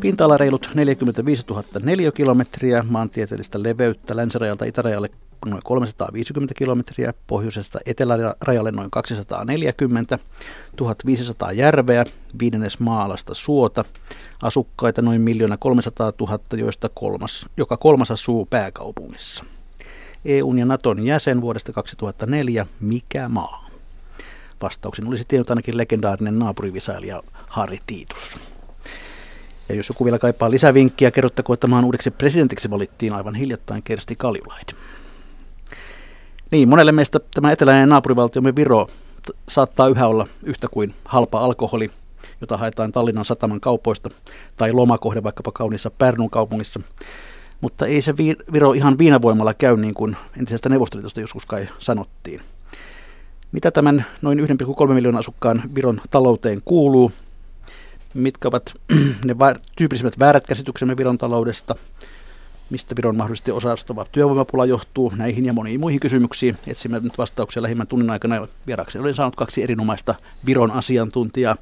Pinta-ala reilut 45 000 neliökilometriä, maantieteellistä leveyttä länsirajalta itärajalle noin 350 kilometriä, pohjoisesta etelärajalle noin 240, 1500 järveä, viidennes maalasta suota, asukkaita noin 1 300 000, joista kolmas, joka kolmas asuu pääkaupungissa. EUn ja Naton jäsen vuodesta 2004, mikä maa? Vastauksen olisi tiennyt ainakin legendaarinen naapurivisailija Harri Tiitus. Ja jos joku vielä kaipaa lisävinkkiä, kerrottakoon, että maan uudeksi presidentiksi valittiin aivan hiljattain Kersti Kaljulaid. Niin, monelle meistä tämä eteläinen naapurivaltiomme Viro saattaa yhä olla yhtä kuin halpa alkoholi, jota haetaan Tallinnan sataman kaupoista, tai lomakohde vaikkapa kauniissa Pärnun kaupungissa. Mutta ei se Viro ihan viinavoimalla käy niin kuin entisestä Neuvostoliitosta joskus kai sanottiin. Mitä tämän noin 1,3 miljoonaa asukkaan Viron talouteen kuuluu? Mitkä ovat ne tyypillisimmät väärät käsityksemme Viron taloudesta? Mistä Viron mahdollisesti osaastava työvoimapula johtuu? Näihin ja moniin muihin kysymyksiin etsimme nyt vastauksia lähimmän tunnin aikana. Vieraksi olen saanut kaksi erinomaista Viron asiantuntijaa.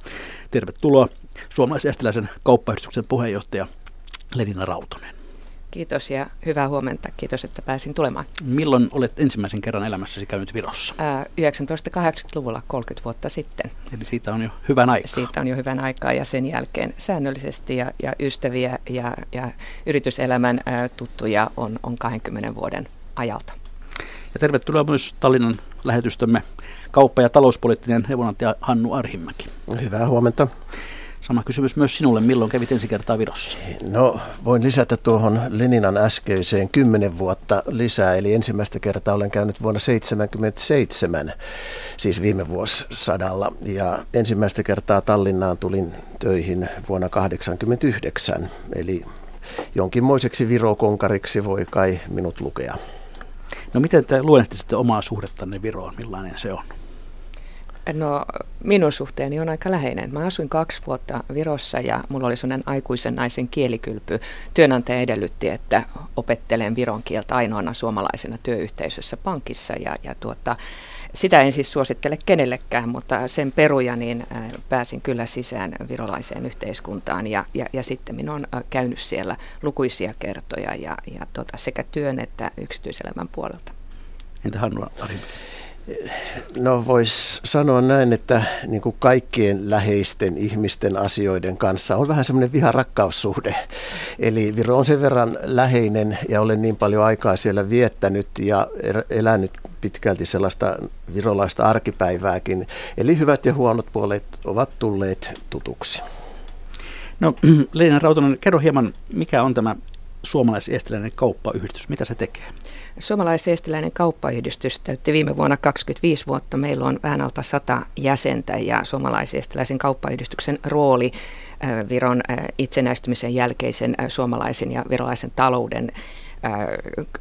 Tervetuloa suomalaisen kauppayhdistyksen puheenjohtaja Lenina Rautonen. Kiitos ja hyvää huomenta. Kiitos, että pääsin tulemaan. Milloin olet ensimmäisen kerran elämässäsi käynyt Virossa? Ää, 1980-luvulla, 30 vuotta sitten. Eli siitä on jo hyvän aikaa. Siitä on jo hyvän aikaa ja sen jälkeen säännöllisesti ja, ja ystäviä ja, ja yrityselämän ää, tuttuja on, on 20 vuoden ajalta. Ja tervetuloa myös Tallinnan lähetystämme kauppa- ja talouspoliittinen neuvonantaja Hannu Arhimäki. Hyvää huomenta. Sama kysymys myös sinulle. Milloin kävit ensi kertaa Virossa? No, voin lisätä tuohon Leninan äskeiseen kymmenen vuotta lisää. Eli ensimmäistä kertaa olen käynyt vuonna 1977, siis viime vuosisadalla. Ja ensimmäistä kertaa Tallinnaan tulin töihin vuonna 1989. Eli jonkinmoiseksi virokonkariksi voi kai minut lukea. No miten te luonnehtisitte omaa suhdettanne Viroon? Millainen se on? No minun suhteeni on aika läheinen. Mä asuin kaksi vuotta Virossa ja mulla oli sellainen aikuisen naisen kielikylpy. Työnantaja edellytti, että opettelen viron kieltä ainoana suomalaisena työyhteisössä pankissa ja, ja tuota, sitä en siis suosittele kenellekään, mutta sen peruja niin pääsin kyllä sisään virolaiseen yhteiskuntaan ja, ja, ja sitten minä olen käynyt siellä lukuisia kertoja ja, ja tuota, sekä työn että yksityiselämän puolelta. Entä Hannu? No voisi sanoa näin, että niin kuin kaikkien läheisten ihmisten asioiden kanssa on vähän semmoinen viharakkaussuhde. Eli Viro on sen verran läheinen ja olen niin paljon aikaa siellä viettänyt ja er-, elänyt pitkälti sellaista virolaista arkipäivääkin. Eli hyvät ja huonot puolet ovat tulleet tutuksi. No Leena Rautonen, kerro hieman, mikä on tämä suomalais-estiläinen kauppayhdistys, mitä se tekee? Suomalais-estiläinen kauppayhdistys täytti viime vuonna 25 vuotta. Meillä on vähän alta 100 jäsentä ja suomalais-estiläisen kauppayhdistyksen rooli Viron itsenäistymisen jälkeisen suomalaisen ja virolaisen talouden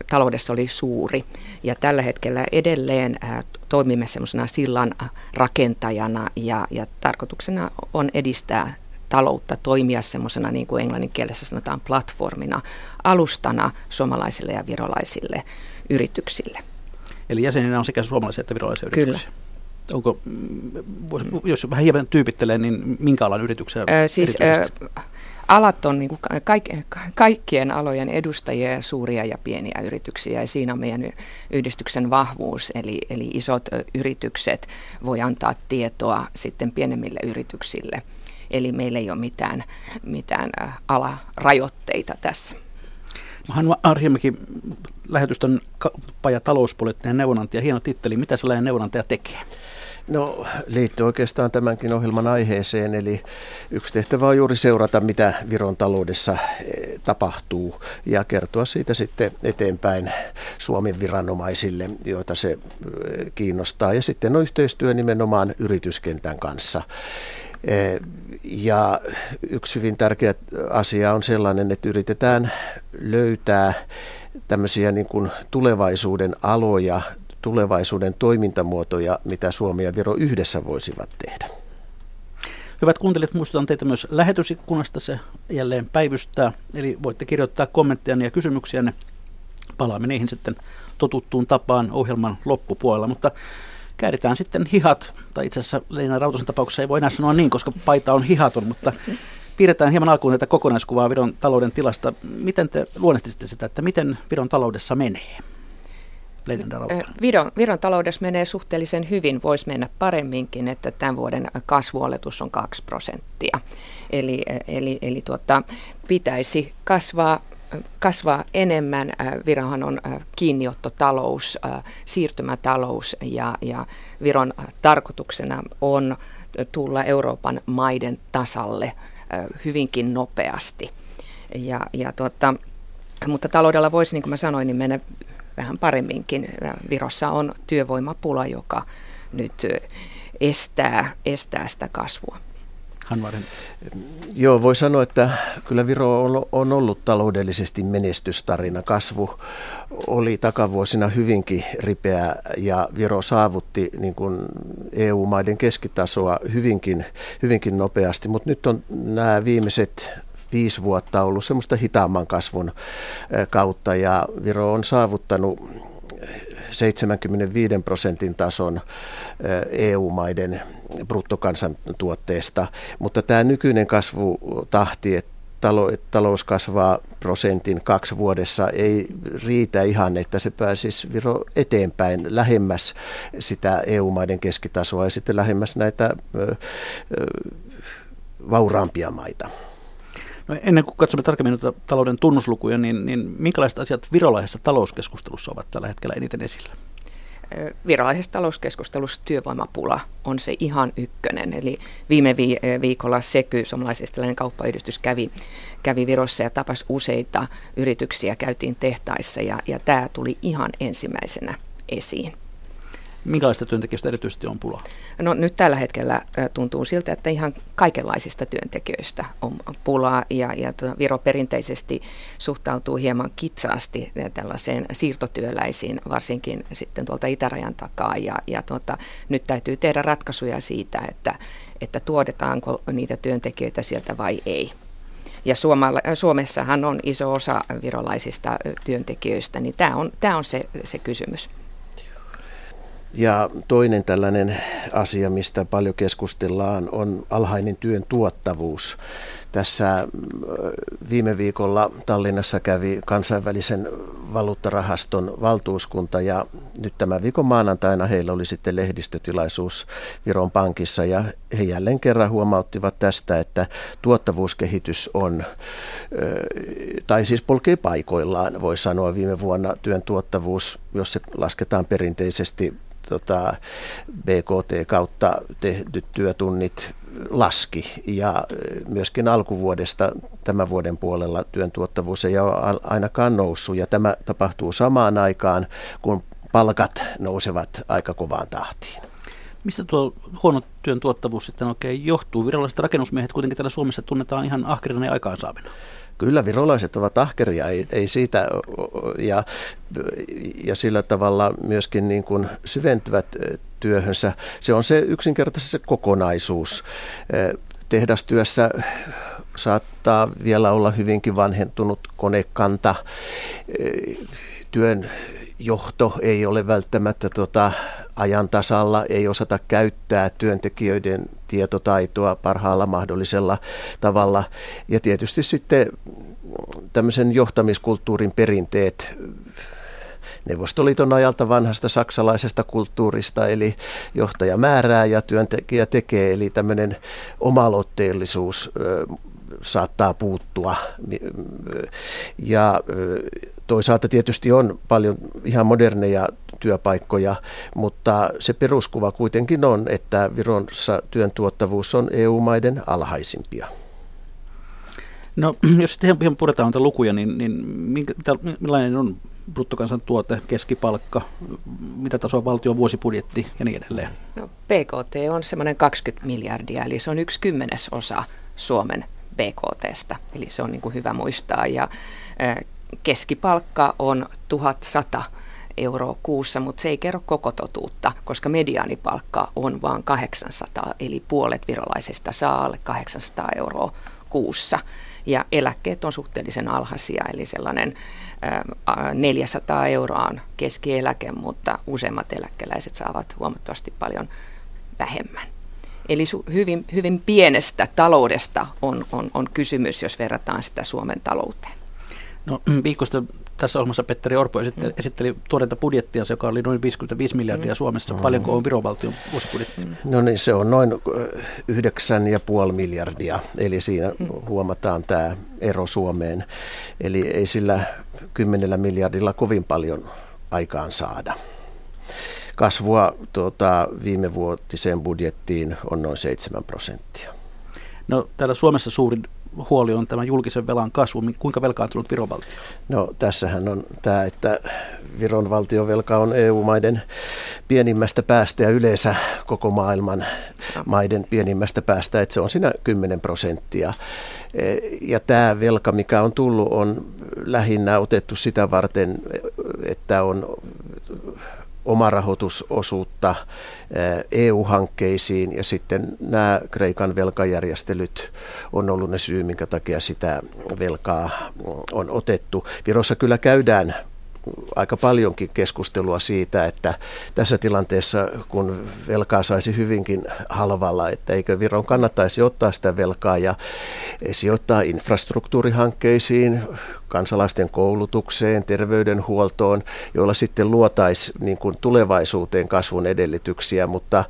taloudessa oli suuri. Ja tällä hetkellä edelleen toimimme semmoisena sillan rakentajana ja, ja tarkoituksena on edistää taloutta toimia semmoisena, niin kuin englannin kielessä sanotaan, platformina, alustana suomalaisille ja virolaisille yrityksille. Eli jäseninä on sekä suomalaisia että virolaisia Kyllä. yrityksiä? Onko, jos vähän hieman tyypittelee, niin minkä alan yrityksiä? Ö, siis ö, alat on niin kuin kaik, kaikkien alojen edustajia suuria ja pieniä yrityksiä ja siinä on meidän yhdistyksen vahvuus. Eli, eli isot yritykset voi antaa tietoa sitten pienemmille yrityksille – Eli meillä ei ole mitään, mitään alarajoitteita tässä. Hannu Arhimäki, lähetystön paja talouspoliittinen neuvonantaja, hieno titteli. Mitä sellainen neuvonantaja tekee? No liittyy oikeastaan tämänkin ohjelman aiheeseen, eli yksi tehtävä on juuri seurata, mitä Viron taloudessa tapahtuu ja kertoa siitä sitten eteenpäin Suomen viranomaisille, joita se kiinnostaa. Ja sitten on yhteistyö nimenomaan yrityskentän kanssa. Ja yksi hyvin tärkeä asia on sellainen, että yritetään löytää tämmöisiä niin kuin tulevaisuuden aloja, tulevaisuuden toimintamuotoja, mitä Suomi ja Viro yhdessä voisivat tehdä. Hyvät kuuntelijat, muistutan teitä myös lähetysikkunasta, se jälleen päivystää. Eli voitte kirjoittaa kommentteja ja kysymyksiänne. Palaamme niihin sitten totuttuun tapaan ohjelman loppupuolella, mutta kääritään sitten hihat, tai itse asiassa Leina Rautosen tapauksessa ei voi enää sanoa niin, koska paita on hihaton, mutta piirretään hieman alkuun näitä kokonaiskuvaa Viron talouden tilasta. Miten te luonnehtisitte sitä, että miten Viron taloudessa menee? Viron, Viron taloudessa menee suhteellisen hyvin, voisi mennä paremminkin, että tämän vuoden kasvuoletus on 2 prosenttia. Eli, eli, eli tuota, pitäisi kasvaa kasvaa enemmän. Virohan on kiinniottotalous, siirtymätalous ja, ja Viron tarkoituksena on tulla Euroopan maiden tasalle hyvinkin nopeasti. Ja, ja tuota, mutta taloudella voisi, niin kuin mä sanoin, niin mennä vähän paremminkin. Virossa on työvoimapula, joka nyt estää, estää sitä kasvua. Hanvarin. Joo, voi sanoa, että kyllä Viro on, ollut taloudellisesti menestystarina. Kasvu oli takavuosina hyvinkin ripeä ja Viro saavutti niin kuin EU-maiden keskitasoa hyvinkin, hyvinkin nopeasti, mutta nyt on nämä viimeiset viisi vuotta ollut semmoista hitaamman kasvun kautta ja Viro on saavuttanut 75 prosentin tason EU-maiden bruttokansantuotteesta, mutta tämä nykyinen kasvutahti, että talous kasvaa prosentin kaksi vuodessa, ei riitä ihan, että se pääsisi Viro eteenpäin lähemmäs sitä EU-maiden keskitasoa ja sitten lähemmäs näitä vauraampia maita. No ennen kuin katsomme tarkemmin talouden tunnuslukuja, niin, niin minkälaiset asiat virolaisessa talouskeskustelussa ovat tällä hetkellä eniten esillä? virallisessa talouskeskustelussa työvoimapula on se ihan ykkönen. Eli viime viikolla Seky, suomalaisestelainen kauppayhdistys, kävi, kävi Virossa ja tapasi useita yrityksiä, käytiin tehtaissa ja, ja tämä tuli ihan ensimmäisenä esiin. Minkälaista työntekijöistä erityisesti on pula? No nyt tällä hetkellä tuntuu siltä, että ihan kaikenlaisista työntekijöistä on pulaa ja, ja tuota, Viro perinteisesti suhtautuu hieman kitsaasti tällaiseen siirtotyöläisiin, varsinkin sitten tuolta itärajan takaa ja, ja tuota, nyt täytyy tehdä ratkaisuja siitä, että, että tuodetaanko niitä työntekijöitä sieltä vai ei. Ja Suomessahan on iso osa virolaisista työntekijöistä, niin tämä on, tämä on se, se kysymys. Ja toinen tällainen asia, mistä paljon keskustellaan, on alhainen työn tuottavuus. Tässä viime viikolla Tallinnassa kävi kansainvälisen valuuttarahaston valtuuskunta ja nyt tämän viikon maanantaina heillä oli sitten lehdistötilaisuus Viron pankissa ja he jälleen kerran huomauttivat tästä, että tuottavuuskehitys on, tai siis polkee paikoillaan, voi sanoa viime vuonna työn tuottavuus, jos se lasketaan perinteisesti tota, BKT kautta tehdyt työtunnit laski ja myöskin alkuvuodesta tämän vuoden puolella työn tuottavuus ei ole ainakaan noussut ja tämä tapahtuu samaan aikaan, kun palkat nousevat aika kovaan tahtiin. Mistä tuo huono työn tuottavuus sitten oikein johtuu? Viralliset rakennusmiehet kuitenkin täällä Suomessa tunnetaan ihan ahkerina ja aikaansaavina. Kyllä virolaiset ovat ahkeria, ei, ei siitä, ja, ja sillä tavalla myöskin niin kuin syventyvät työhönsä. Se on se yksinkertaisesti se kokonaisuus. Tehdastyössä saattaa vielä olla hyvinkin vanhentunut konekanta. Työn johto ei ole välttämättä tota, ajan tasalla, ei osata käyttää työntekijöiden tietotaitoa parhaalla mahdollisella tavalla. Ja tietysti sitten tämmöisen johtamiskulttuurin perinteet Neuvostoliiton ajalta vanhasta saksalaisesta kulttuurista, eli johtaja määrää ja työntekijä tekee, eli tämmöinen omaloitteellisuus saattaa puuttua. Ja toisaalta tietysti on paljon ihan moderneja työpaikkoja, mutta se peruskuva kuitenkin on, että Virossa työn tuottavuus on EU-maiden alhaisimpia. No, jos sitten ihan puretaan näitä lukuja, niin, niin minkä, millainen on bruttokansantuote, keskipalkka, mitä tasoa valtion vuosibudjetti ja niin edelleen? No, PKT on semmoinen 20 miljardia, eli se on yksi kymmenesosa Suomen BKTstä, eli se on niin kuin hyvä muistaa. Ja keskipalkka on 1100 euroa kuussa, mutta se ei kerro koko totuutta, koska mediaanipalkka on vain 800, eli puolet virolaisista saa alle 800 euroa kuussa. Ja eläkkeet on suhteellisen alhaisia, eli sellainen 400 euroa on keskieläke, mutta useimmat eläkeläiset saavat huomattavasti paljon vähemmän. Eli hyvin, hyvin pienestä taloudesta on, on, on kysymys, jos verrataan sitä Suomen talouteen. No viikosta tässä ohjelmassa Petteri Orpo esitteli, mm. esitteli tuoreita budjettia, joka oli noin 55 miljardia mm. Suomessa. Mm. Paljonko on Viron valtion vuosibudjetti? Mm. No niin, se on noin 9,5 miljardia, eli siinä mm. huomataan tämä ero Suomeen. Eli ei sillä 10 miljardilla kovin paljon aikaan saada. Kasvua tuota, viime vuotiseen budjettiin on noin 7 prosenttia. No, täällä Suomessa suurin huoli on tämä julkisen velan kasvu. Kuinka velkaantunut Viron valtio? No tässähän on tämä, että Viron velka on EU-maiden pienimmästä päästä ja yleensä koko maailman maiden pienimmästä päästä, että se on siinä 10 prosenttia. E, ja tämä velka, mikä on tullut, on lähinnä otettu sitä varten, että on omarahoitusosuutta EU-hankkeisiin ja sitten nämä Kreikan velkajärjestelyt on ollut ne syy, minkä takia sitä velkaa on otettu. Virossa kyllä käydään aika paljonkin keskustelua siitä, että tässä tilanteessa, kun velkaa saisi hyvinkin halvalla, että eikö Viron kannattaisi ottaa sitä velkaa ja sijoittaa infrastruktuurihankkeisiin, kansalaisten koulutukseen, terveydenhuoltoon, joilla sitten luotaisiin niin kuin tulevaisuuteen kasvun edellytyksiä, mutta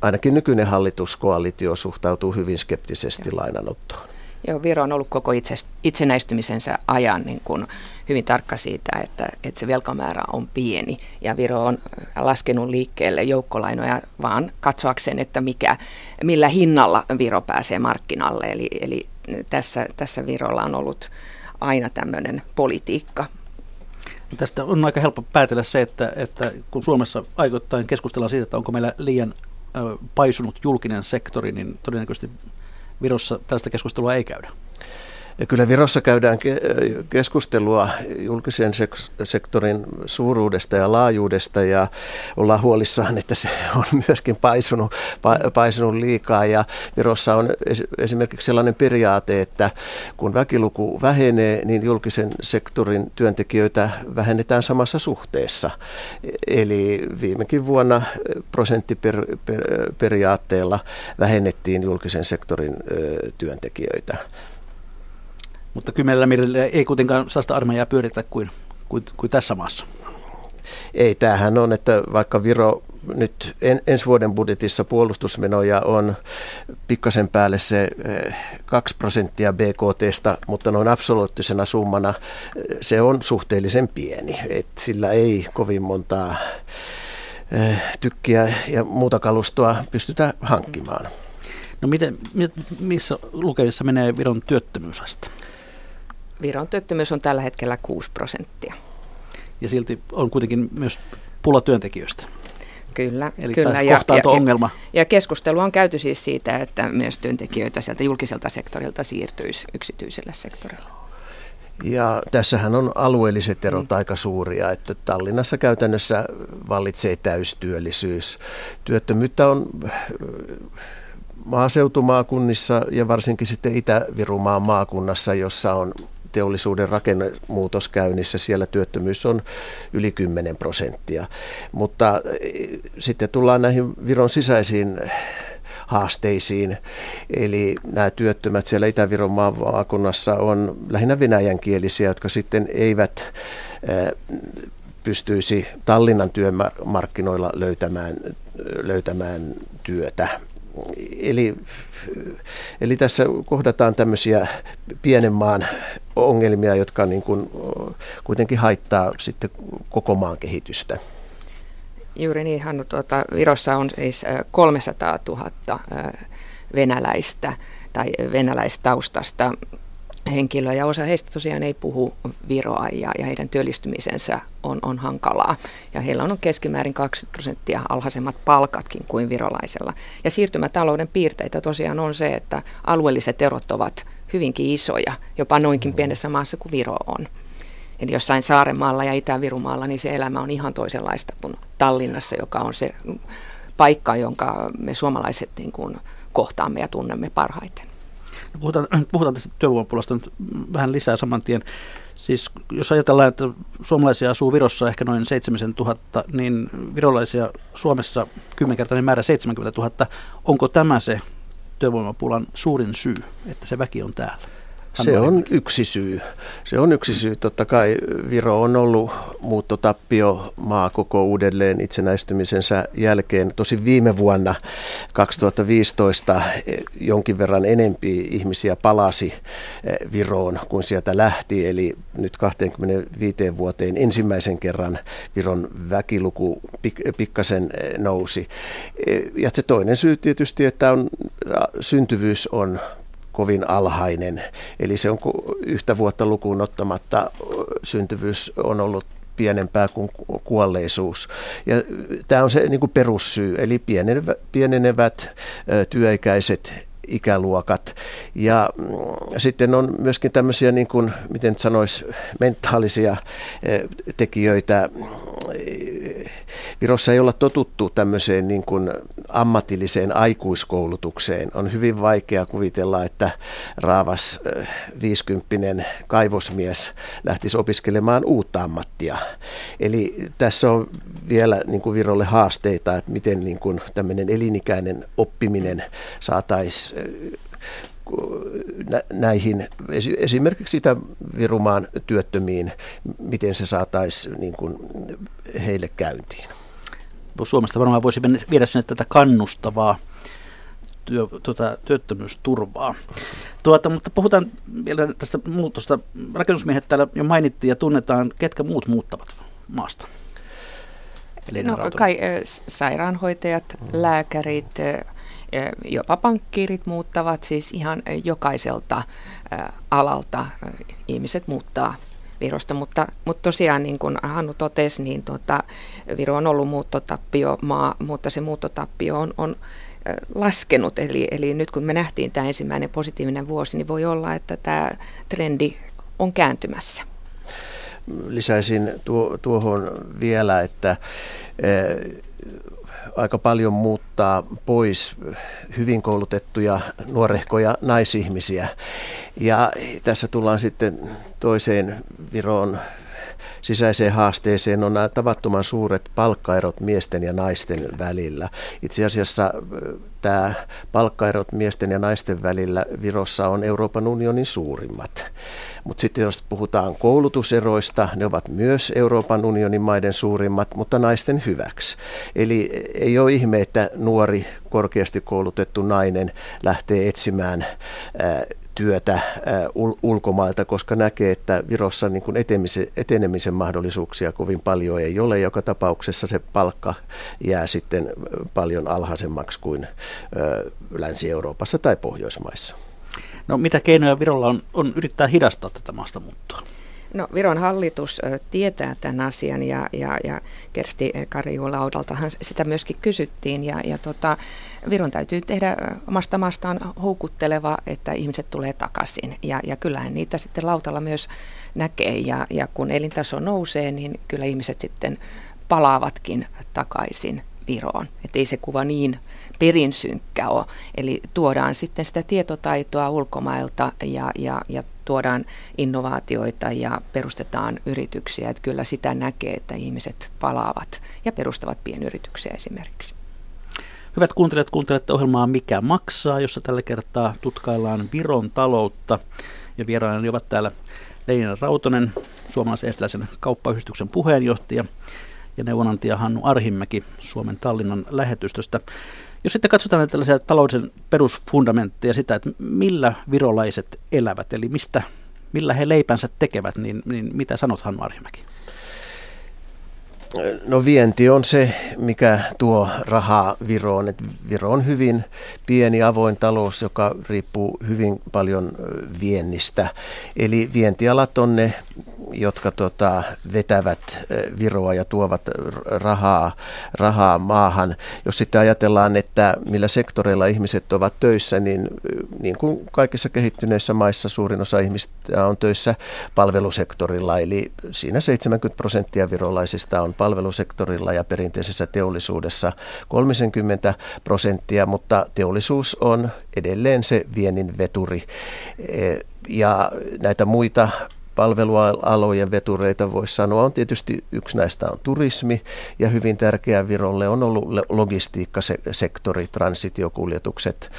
ainakin nykyinen hallituskoalitio suhtautuu hyvin skeptisesti lainanottoon. Joo, Viro on ollut koko itse, itsenäistymisensä ajan niin kuin hyvin tarkka siitä, että, että se velkamäärä on pieni. Ja Viro on laskenut liikkeelle joukkolainoja vaan katsoakseen, että mikä, millä hinnalla Viro pääsee markkinalle. Eli, eli tässä, tässä Virolla on ollut aina tämmöinen politiikka. Tästä on aika helppo päätellä se, että, että kun Suomessa aikoittain keskustellaan siitä, että onko meillä liian paisunut julkinen sektori, niin todennäköisesti Virossa tällaista keskustelua ei käydä. Ja kyllä Virossa käydään keskustelua julkisen sektorin suuruudesta ja laajuudesta ja ollaan huolissaan, että se on myöskin paisunut, paisunut liikaa. Ja Virossa on esimerkiksi sellainen periaate, että kun väkiluku vähenee, niin julkisen sektorin työntekijöitä vähennetään samassa suhteessa. Eli viimekin vuonna prosenttiperiaatteella vähennettiin julkisen sektorin työntekijöitä. Mutta kymmenellä miljardilla ei kuitenkaan saasta armeijaa pyöritä kuin, kuin, kuin tässä maassa. Ei, tämähän on, että vaikka Viro nyt en, ensi vuoden budjetissa puolustusmenoja on pikkasen päälle se 2 eh, prosenttia BKTstä, mutta noin absoluuttisena summana eh, se on suhteellisen pieni. Et sillä ei kovin montaa eh, tykkiä ja muuta kalustoa pystytä hankkimaan. No miten, missä lukevissa menee Viron työttömyysaste? Viron työttömyys on tällä hetkellä 6 prosenttia. Ja silti on kuitenkin myös pula työntekijöistä. Kyllä, Eli kyllä. Ja, ongelma. Ja, ja keskustelu on käyty siis siitä, että myös työntekijöitä sieltä julkiselta sektorilta siirtyisi yksityiselle sektorille. Ja tässähän on alueelliset erot mm. aika suuria, että Tallinnassa käytännössä vallitsee täystyöllisyys. Työttömyyttä on maaseutumaakunnissa ja varsinkin sitten Itä-Virumaan maakunnassa, jossa on teollisuuden rakennemuutos käynnissä, siellä työttömyys on yli 10 prosenttia. Mutta eh, sitten tullaan näihin Viron sisäisiin haasteisiin. Eli nämä työttömät siellä Itä-Viron maakunnassa on lähinnä venäjänkielisiä, jotka sitten eivät eh, pystyisi Tallinnan työmarkkinoilla löytämään, löytämään työtä. Eli, eli tässä kohdataan tämmöisiä pienen maan ongelmia, jotka niin kuin kuitenkin haittaa sitten koko maan kehitystä. Juuri niin, Hannu, tuota, Virossa on siis 300 000 venäläistä tai venäläistaustasta henkilöä ja osa heistä tosiaan ei puhu viroa ja, ja heidän työllistymisensä on, on hankalaa. Ja heillä on keskimäärin 20 prosenttia alhaisemmat palkatkin kuin virolaisella. Ja siirtymätalouden piirteitä tosiaan on se, että alueelliset erot ovat hyvinkin isoja, jopa noinkin pienessä maassa kuin Viro on. Eli jossain Saaremaalla ja Itä-Virumaalla, niin se elämä on ihan toisenlaista kuin Tallinnassa, joka on se paikka, jonka me suomalaiset niin kuin kohtaamme ja tunnemme parhaiten. No puhutaan, puhutaan tästä työvoimapulasta nyt vähän lisää saman tien. Siis jos ajatellaan, että suomalaisia asuu Virossa ehkä noin 7000, niin virolaisia Suomessa kymmenkertainen määrä 70 000. Onko tämä se työvoimapulan suurin syy, että se väki on täällä? Se on yksi syy. Se on yksi syy. Totta kai Viro on ollut muuttotappio maa koko uudelleen itsenäistymisensä jälkeen. Tosi viime vuonna 2015 jonkin verran enempi ihmisiä palasi eh, Viroon kuin sieltä lähti. Eli nyt 25 vuoteen ensimmäisen kerran Viron väkiluku pik- pikkasen eh, nousi. Eh, ja se toinen syy tietysti, että on, syntyvyys on kovin alhainen. Eli se on yhtä vuotta lukuun ottamatta syntyvyys on ollut pienempää kuin kuolleisuus. Ja tämä on se niin kuin perussyy, eli pienenevät, pienenevät työikäiset ikäluokat. Ja mm, sitten on myöskin tämmöisiä, niin kuin, miten sanoisi, mentaalisia tekijöitä. Virossa ei olla totuttu tämmöiseen niin kuin ammatilliseen aikuiskoulutukseen. On hyvin vaikea kuvitella, että raavas 50 kaivosmies lähtisi opiskelemaan uutta ammattia. Eli tässä on vielä niin kuin Virolle haasteita, että miten niin kuin tämmöinen elinikäinen oppiminen saataisiin näihin esimerkiksi sitä Virumaan työttömiin, miten se saataisiin niin heille käyntiin. Suomesta varmaan voisi viedä sinne tätä kannustavaa työ, tuota, työttömyysturvaa. Tuota, mutta puhutaan vielä tästä muutosta. Rakennusmiehet täällä jo mainittiin ja tunnetaan, ketkä muut muuttavat maasta. No, kai, sairaanhoitajat, mm. lääkärit, jopa pankkiirit muuttavat siis ihan jokaiselta alalta ihmiset muuttaa Virosta, mutta, mutta tosiaan niin kuin Hannu totesi, niin tuota, Viro on ollut muuttotappiomaa, mutta se muuttotappio on, on laskenut, eli, eli nyt kun me nähtiin tämä ensimmäinen positiivinen vuosi, niin voi olla, että tämä trendi on kääntymässä. Lisäisin tuo, tuohon vielä, että aika paljon muuttaa pois hyvin koulutettuja nuorehkoja naisihmisiä. Ja tässä tullaan sitten toiseen Viroon sisäiseen haasteeseen on nämä tavattoman suuret palkkaerot miesten ja naisten välillä. Itse asiassa tämä palkkaerot miesten ja naisten välillä Virossa on Euroopan unionin suurimmat. Mutta sitten jos puhutaan koulutuseroista, ne ovat myös Euroopan unionin maiden suurimmat, mutta naisten hyväksi. Eli ei ole ihme, että nuori korkeasti koulutettu nainen lähtee etsimään työtä ul- ulkomailta, koska näkee, että Virossa niin kuin etenemisen, mahdollisuuksia kovin paljon ei ole. Joka tapauksessa se palkka jää sitten paljon alhaisemmaksi kuin Länsi-Euroopassa tai Pohjoismaissa. No mitä keinoja Virolla on, on yrittää hidastaa tätä maastamuuttoa? No Viron hallitus tietää tämän asian ja, ja, ja Kersti Karjulaudaltahan sitä myöskin kysyttiin ja, ja tota, Viron täytyy tehdä omasta maastaan houkutteleva, että ihmiset tulee takaisin ja, ja kyllähän niitä sitten lautalla myös näkee ja, ja kun elintaso nousee, niin kyllä ihmiset sitten palaavatkin takaisin Viroon. Että ei se kuva niin perin synkkä ole. Eli tuodaan sitten sitä tietotaitoa ulkomailta ja, ja, ja tuodaan innovaatioita ja perustetaan yrityksiä. Että kyllä sitä näkee, että ihmiset palaavat ja perustavat pienyrityksiä esimerkiksi. Hyvät kuuntelijat, kuuntelette ohjelmaa Mikä maksaa, jossa tällä kertaa tutkaillaan Viron taloutta. Ja vieraani ovat täällä Leina Rautonen, suomalaisen estiläisen kauppayhdistyksen puheenjohtaja, ja neuvonantaja Hannu Arhimäki Suomen Tallinnan lähetystöstä. Jos sitten katsotaan näitä tällaisia talouden perusfundamentteja, sitä, että millä virolaiset elävät, eli mistä, millä he leipänsä tekevät, niin, niin mitä sanot Hannu Arhimäki? No vienti on se, mikä tuo rahaa Viroon. Et Viro on hyvin pieni avoin talous, joka riippuu hyvin paljon viennistä. Eli vientialat on ne jotka tota, vetävät Viroa ja tuovat rahaa, rahaa maahan. Jos sitten ajatellaan, että millä sektoreilla ihmiset ovat töissä, niin niin kuin kaikissa kehittyneissä maissa suurin osa ihmistä on töissä palvelusektorilla, eli siinä 70 prosenttia virolaisista on palvelusektorilla ja perinteisessä teollisuudessa 30 prosenttia, mutta teollisuus on edelleen se viennin veturi. E, ja näitä muita palvelualojen vetureita voisi sanoa on tietysti yksi näistä on turismi ja hyvin tärkeä Virolle on ollut logistiikkasektori, transitiokuljetukset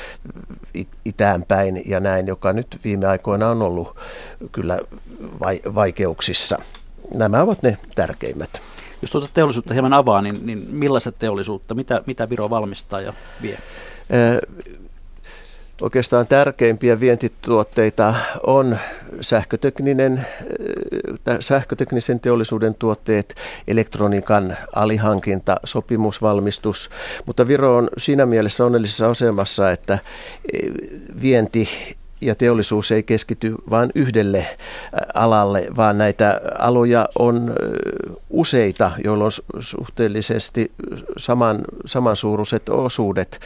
itäänpäin ja näin, joka nyt viime aikoina on ollut kyllä vaikeuksissa. Nämä ovat ne tärkeimmät. Jos tuota teollisuutta hieman avaa, niin, niin millaista teollisuutta, mitä, mitä Viro valmistaa ja vie? Oikeastaan tärkeimpiä vientituotteita on sähkötekninen, sähköteknisen teollisuuden tuotteet, elektroniikan alihankinta, sopimusvalmistus, mutta Viro on siinä mielessä onnellisessa asemassa, että vienti ja teollisuus ei keskity vain yhdelle alalle, vaan näitä aloja on useita, joilla on suhteellisesti saman, samansuuruiset osuudet.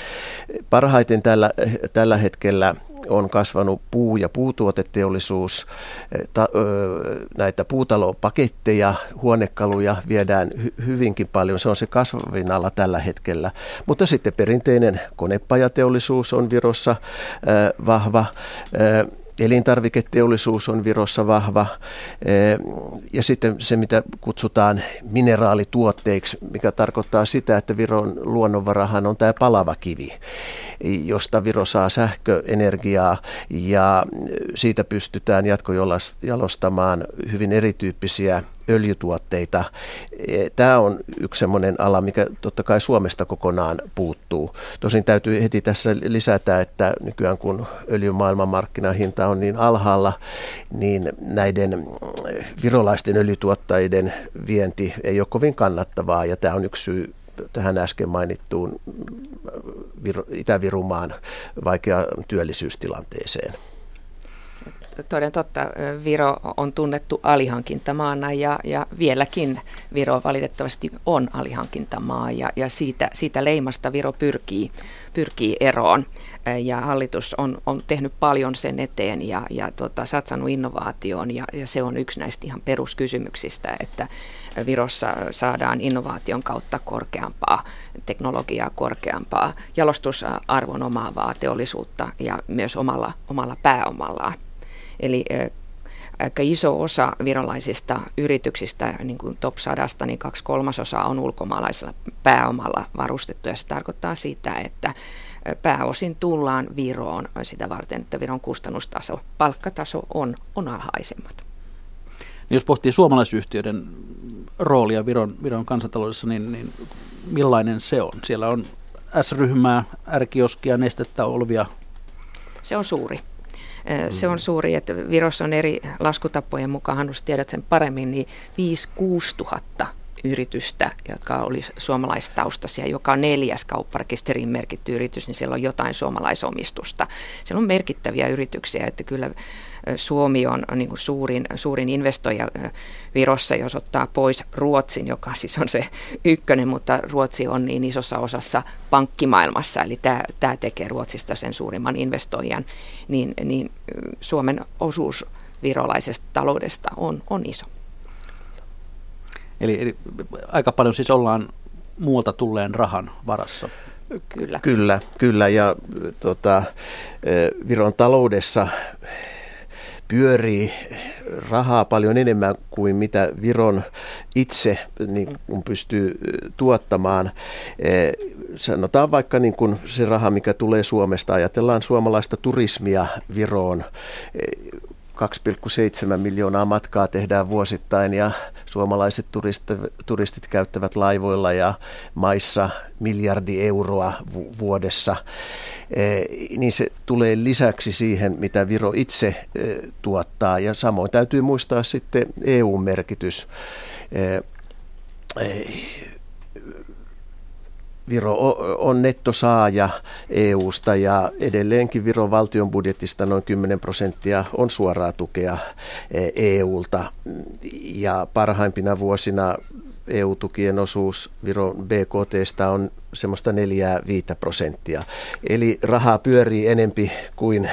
Parhaiten tällä, tällä hetkellä on kasvanut puu- ja puutuoteteollisuus. Ta, ö, näitä puutalopaketteja, huonekaluja viedään hy- hyvinkin paljon. Se on se kasvavin ala tällä hetkellä. Mutta sitten perinteinen konepajateollisuus on Virossa ö, vahva. Ö, Elintarviketeollisuus on Virossa vahva. Ja sitten se, mitä kutsutaan mineraalituotteiksi, mikä tarkoittaa sitä, että Viron luonnonvarahan on tämä palava kivi, josta Viro saa sähköenergiaa ja siitä pystytään jatkojalostamaan hyvin erityyppisiä öljytuotteita. E, Tämä on yksi sellainen ala, mikä totta kai Suomesta kokonaan puuttuu. Tosin täytyy heti tässä lisätä, että nykyään kun öljyn maailmanmarkkinahinta on niin alhaalla, niin näiden virolaisten öljytuottajien vienti ei ole kovin kannattavaa ja tämä on yksi syy tähän äsken mainittuun Itä-Virumaan vaikeaan työllisyystilanteeseen toden totta Viro on tunnettu alihankintamaana ja, ja vieläkin Viro valitettavasti on alihankintamaa ja, ja siitä, siitä leimasta Viro pyrkii, pyrkii eroon. Ja hallitus on, on tehnyt paljon sen eteen ja, ja tota, satsannut innovaatioon ja, ja se on yksi näistä ihan peruskysymyksistä, että Virossa saadaan innovaation kautta korkeampaa teknologiaa, korkeampaa jalostusarvon omaavaa teollisuutta ja myös omalla, omalla pääomallaan. Eli aika iso osa virolaisista yrityksistä, niin kuin top 100, niin kaksi kolmasosaa on ulkomaalaisella pääomalla varustettu. Ja se tarkoittaa sitä, että pääosin tullaan Viroon sitä varten, että Viron kustannustaso, palkkataso on, on alhaisemmat. Jos pohtii suomalaisyhtiöiden roolia Viron, Viron kansantaloudessa, niin, niin millainen se on? Siellä on S-ryhmää, R-kioskia, nestettä, olvia. Se on suuri. Se on suuri, että Virossa on eri laskutapojen mukaan, Hannus tiedät sen paremmin, niin 5-6 tuhatta yritystä, jotka oli suomalaistaustaisia, joka on neljäs kaupparekisteriin merkitty yritys, niin siellä on jotain suomalaisomistusta. Siellä on merkittäviä yrityksiä, että kyllä Suomi on niin kuin suurin, suurin investoija Virossa, jos ottaa pois Ruotsin, joka siis on se ykkönen, mutta Ruotsi on niin isossa osassa pankkimaailmassa, eli tämä, tämä tekee Ruotsista sen suurimman investoijan, niin, niin Suomen osuus virolaisesta taloudesta on, on iso. Eli, eli aika paljon siis ollaan muualta tulleen rahan varassa. Kyllä. Kyllä, kyllä. Ja tota, Viron taloudessa pyörii rahaa paljon enemmän kuin mitä Viron itse niin kun pystyy tuottamaan. Sanotaan vaikka niin kun se raha, mikä tulee Suomesta, ajatellaan suomalaista turismia Viroon. 2,7 miljoonaa matkaa tehdään vuosittain ja suomalaiset turistit, turistit käyttävät laivoilla ja maissa miljardi euroa vuodessa. Eh, niin se tulee lisäksi siihen, mitä Viro itse eh, tuottaa. Ja samoin täytyy muistaa sitten EU-merkitys. Eh, Viro on nettosaaja EUsta ja edelleenkin Viron valtion budjetista noin 10 prosenttia on suoraa tukea EUlta. Ja parhaimpina vuosina EU-tukien osuus Viron BKTstä on semmoista 4-5 prosenttia. Eli rahaa pyörii enempi kuin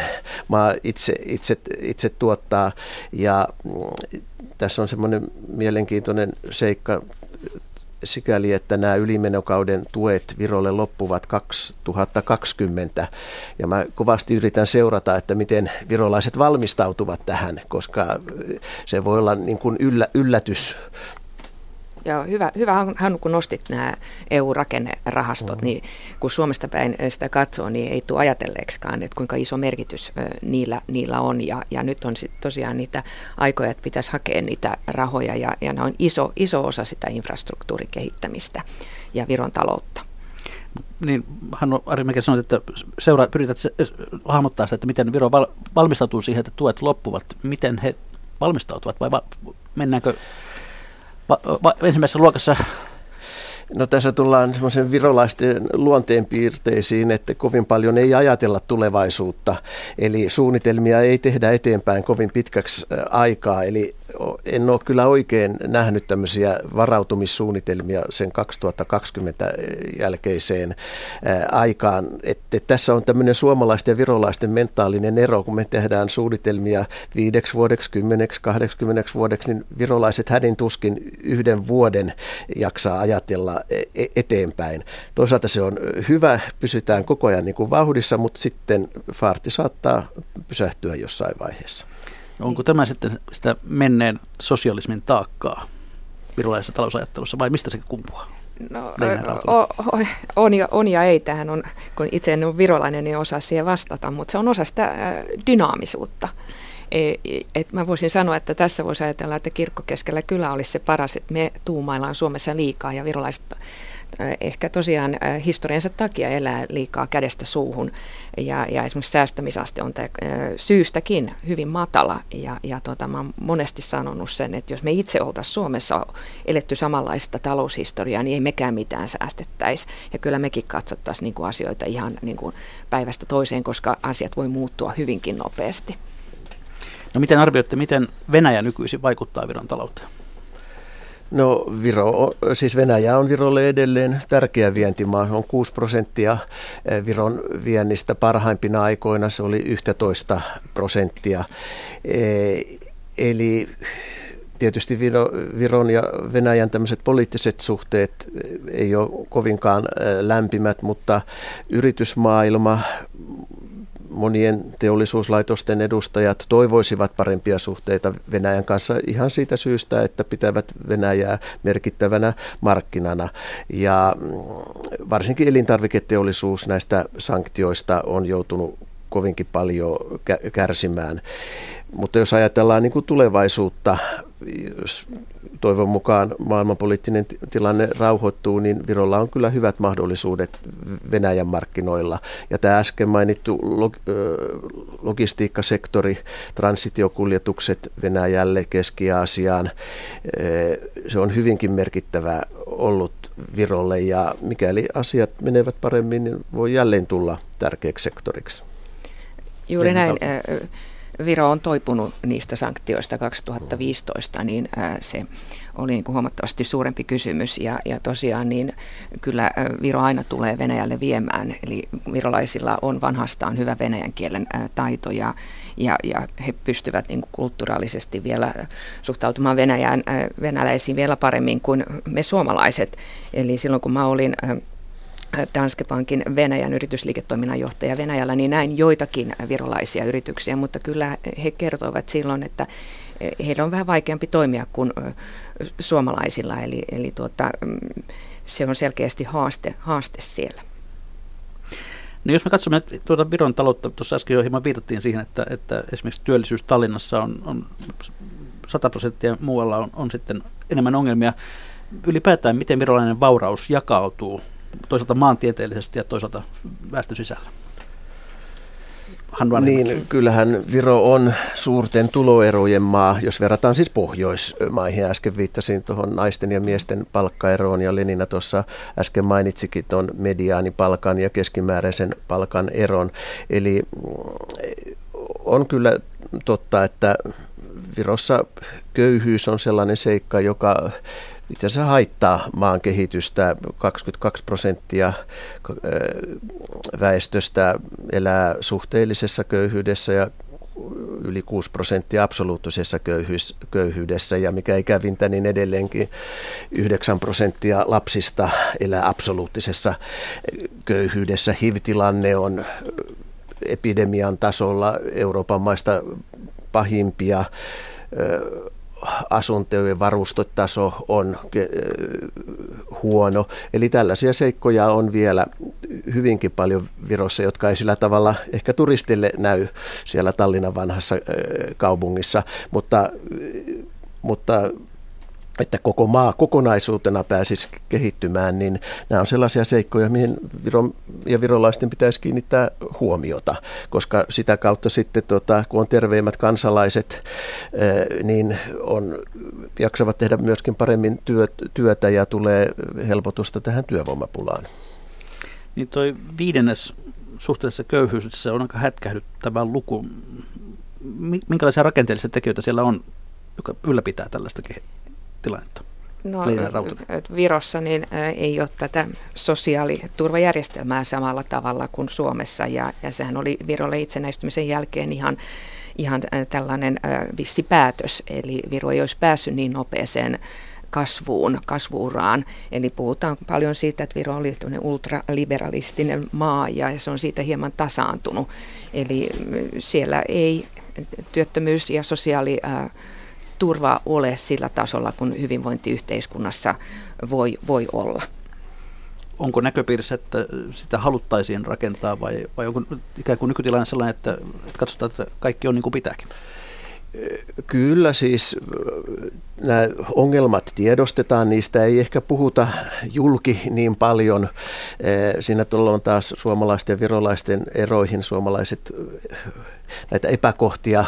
maa itse, itse, itse tuottaa. Ja mm, tässä on semmoinen mielenkiintoinen seikka sikäli, että nämä ylimenokauden tuet Virolle loppuvat 2020. Ja mä kovasti yritän seurata, että miten virolaiset valmistautuvat tähän, koska se voi olla niin kuin yllä, yllätys Joo, hyvä, hyvä Hannu, kun nostit nämä EU-rakennerahastot, mm. niin kun Suomesta päin sitä katsoo, niin ei tule ajatelleeksikaan, että kuinka iso merkitys niillä, niillä on. Ja, ja nyt on sitten tosiaan niitä aikoja, että pitäisi hakea niitä rahoja, ja, ja ne on iso, iso osa sitä infrastruktuurikehittämistä ja Viron taloutta. Niin, Hannu Arimäki sanoi, että seuraa, pyrität hahmottaa sitä, että miten Viro val, valmistautuu siihen, että tuet loppuvat. Miten he valmistautuvat vai va, mennäänkö ensimmäisessä luokassa No tässä tullaan semmoisen virolaisten luonteenpiirteisiin, että kovin paljon ei ajatella tulevaisuutta. Eli suunnitelmia ei tehdä eteenpäin kovin pitkäksi aikaa. Eli en ole kyllä oikein nähnyt tämmöisiä varautumissuunnitelmia sen 2020 jälkeiseen aikaan. Että tässä on tämmöinen suomalaisten ja virolaisten mentaalinen ero, kun me tehdään suunnitelmia viideksi vuodeksi, kymmeneksi, kahdeksikymmeneksi vuodeksi, niin virolaiset hädin tuskin yhden vuoden jaksaa ajatella e, e, eteenpäin. Toisaalta se on hyvä, pysytään koko ajan niin kuin vauhdissa, mutta sitten faarti saattaa pysähtyä jossain vaiheessa. Onko tämä sitten sitä menneen sosialismin taakkaa virolaisessa talousajattelussa vai mistä se kumpuaa? No, o, o, on, ja, on ja ei. Tähän on, kun itse en ole virolainen, niin osaa siihen vastata, mutta se on osa sitä dynaamisuutta. E, et mä voisin sanoa, että tässä voisi ajatella, että kirkko keskellä kylä olisi se paras, että me tuumaillaan Suomessa liikaa ja virolaiset ehkä tosiaan historiansa takia elää liikaa kädestä suuhun. Ja, ja esimerkiksi säästämisaste on äh, syystäkin hyvin matala. Ja, ja tuota, mä oon monesti sanonut sen, että jos me itse oltaisiin Suomessa eletty samanlaista taloushistoriaa, niin ei mekään mitään säästettäisi. Ja kyllä mekin katsottaisiin niin kuin asioita ihan niin kuin päivästä toiseen, koska asiat voi muuttua hyvinkin nopeasti. No miten arvioitte, miten Venäjä nykyisin vaikuttaa Viron talouteen? No Viro, siis Venäjä on Virolle edelleen tärkeä vientimaa. On 6 prosenttia eh, Viron viennistä parhaimpina aikoina. Se oli 11 prosenttia. Eh, eli tietysti Viron ja Venäjän tämmöiset poliittiset suhteet eh, ei ole kovinkaan lämpimät, mutta yritysmaailma, monien teollisuuslaitosten edustajat toivoisivat parempia suhteita Venäjän kanssa ihan siitä syystä, että pitävät Venäjää merkittävänä markkinana. Ja mm, varsinkin elintarviketeollisuus näistä sanktioista on joutunut kovinkin paljon kärsimään. Mutta jos ajatellaan niin kuin tulevaisuutta, jos toivon mukaan maailmanpoliittinen tilanne rauhoittuu, niin Virolla on kyllä hyvät mahdollisuudet Venäjän markkinoilla. Ja tämä äsken mainittu log- logistiikkasektori, transitiokuljetukset Venäjälle, Keski-Aasiaan, se on hyvinkin merkittävä ollut Virolle ja mikäli asiat menevät paremmin, niin voi jälleen tulla tärkeäksi sektoriksi. Juuri näin. Viro on toipunut niistä sanktioista 2015, niin se oli niin kuin huomattavasti suurempi kysymys. Ja, ja tosiaan niin kyllä Viro aina tulee Venäjälle viemään. Eli virolaisilla on vanhastaan hyvä venäjän kielen taito ja, ja, ja he pystyvät niin kuin kulttuurallisesti vielä suhtautumaan Venäjään, venäläisiin vielä paremmin kuin me suomalaiset. Eli silloin kun mä olin Danske Bankin Venäjän yritysliiketoiminnan johtaja Venäjällä, niin näin joitakin virolaisia yrityksiä, mutta kyllä he kertoivat silloin, että heillä on vähän vaikeampi toimia kuin suomalaisilla, eli, eli tuota, mm, se on selkeästi haaste, haaste siellä. No jos me katsomme tuota Viron taloutta, tuossa äsken jo hieman viitattiin siihen, että, että esimerkiksi työllisyys Tallinnassa on, on 100 prosenttia, muualla on, on sitten enemmän ongelmia. Ylipäätään, miten virolainen vauraus jakautuu toisaalta maantieteellisesti ja toisaalta väestön sisällä? Niin, kyllähän Viro on suurten tuloerojen maa, jos verrataan siis Pohjoismaihin. Äsken viittasin tuohon naisten ja miesten palkkaeroon ja Lenina tuossa äsken mainitsikin tuon mediaanipalkan ja keskimääräisen palkan eron. Eli mm, on kyllä totta, että Virossa köyhyys on sellainen seikka, joka itse asiassa haittaa maan kehitystä. 22 prosenttia väestöstä elää suhteellisessa köyhyydessä ja yli 6 prosenttia absoluuttisessa köyhyydessä ja mikä ikävintä, niin edelleenkin 9 prosenttia lapsista elää absoluuttisessa köyhyydessä. HIV-tilanne on epidemian tasolla Euroopan maista pahimpia asuntojen varustotaso on huono. Eli tällaisia seikkoja on vielä hyvinkin paljon Virossa, jotka ei sillä tavalla ehkä turistille näy siellä Tallinnan vanhassa kaupungissa, mutta, mutta että koko maa kokonaisuutena pääsisi kehittymään, niin nämä on sellaisia seikkoja, mihin Viron ja virolaisten pitäisi kiinnittää huomiota, koska sitä kautta sitten, tota, kun on terveimmät kansalaiset, niin on, jaksavat tehdä myöskin paremmin työtä ja tulee helpotusta tähän työvoimapulaan. Niin toi viidennes suhteellisessa köyhyydessä on aika hätkähdyttävä luku. Minkälaisia rakenteellisia tekijöitä siellä on, joka ylläpitää tällaista kehitystä? Tilannetta? No, Virossa niin ei ole tätä sosiaaliturvajärjestelmää samalla tavalla kuin Suomessa ja, ja sehän oli Virolle itsenäistymisen jälkeen ihan, ihan tällainen vissi päätös, eli Viro ei olisi päässyt niin nopeeseen kasvuun, kasvuuraan. Eli puhutaan paljon siitä, että Viro oli ultraliberalistinen maa ja se on siitä hieman tasaantunut. Eli siellä ei työttömyys ja sosiaali turva ole sillä tasolla, kun hyvinvointiyhteiskunnassa voi, voi olla. Onko näköpiirissä, että sitä haluttaisiin rakentaa vai, vai onko ikään kuin nykytilanne sellainen, että, että katsotaan, että kaikki on niin kuin pitääkin? Kyllä siis nämä ongelmat tiedostetaan, niistä ei ehkä puhuta julki niin paljon. Siinä tullaan taas suomalaisten ja virolaisten eroihin. Suomalaiset näitä epäkohtia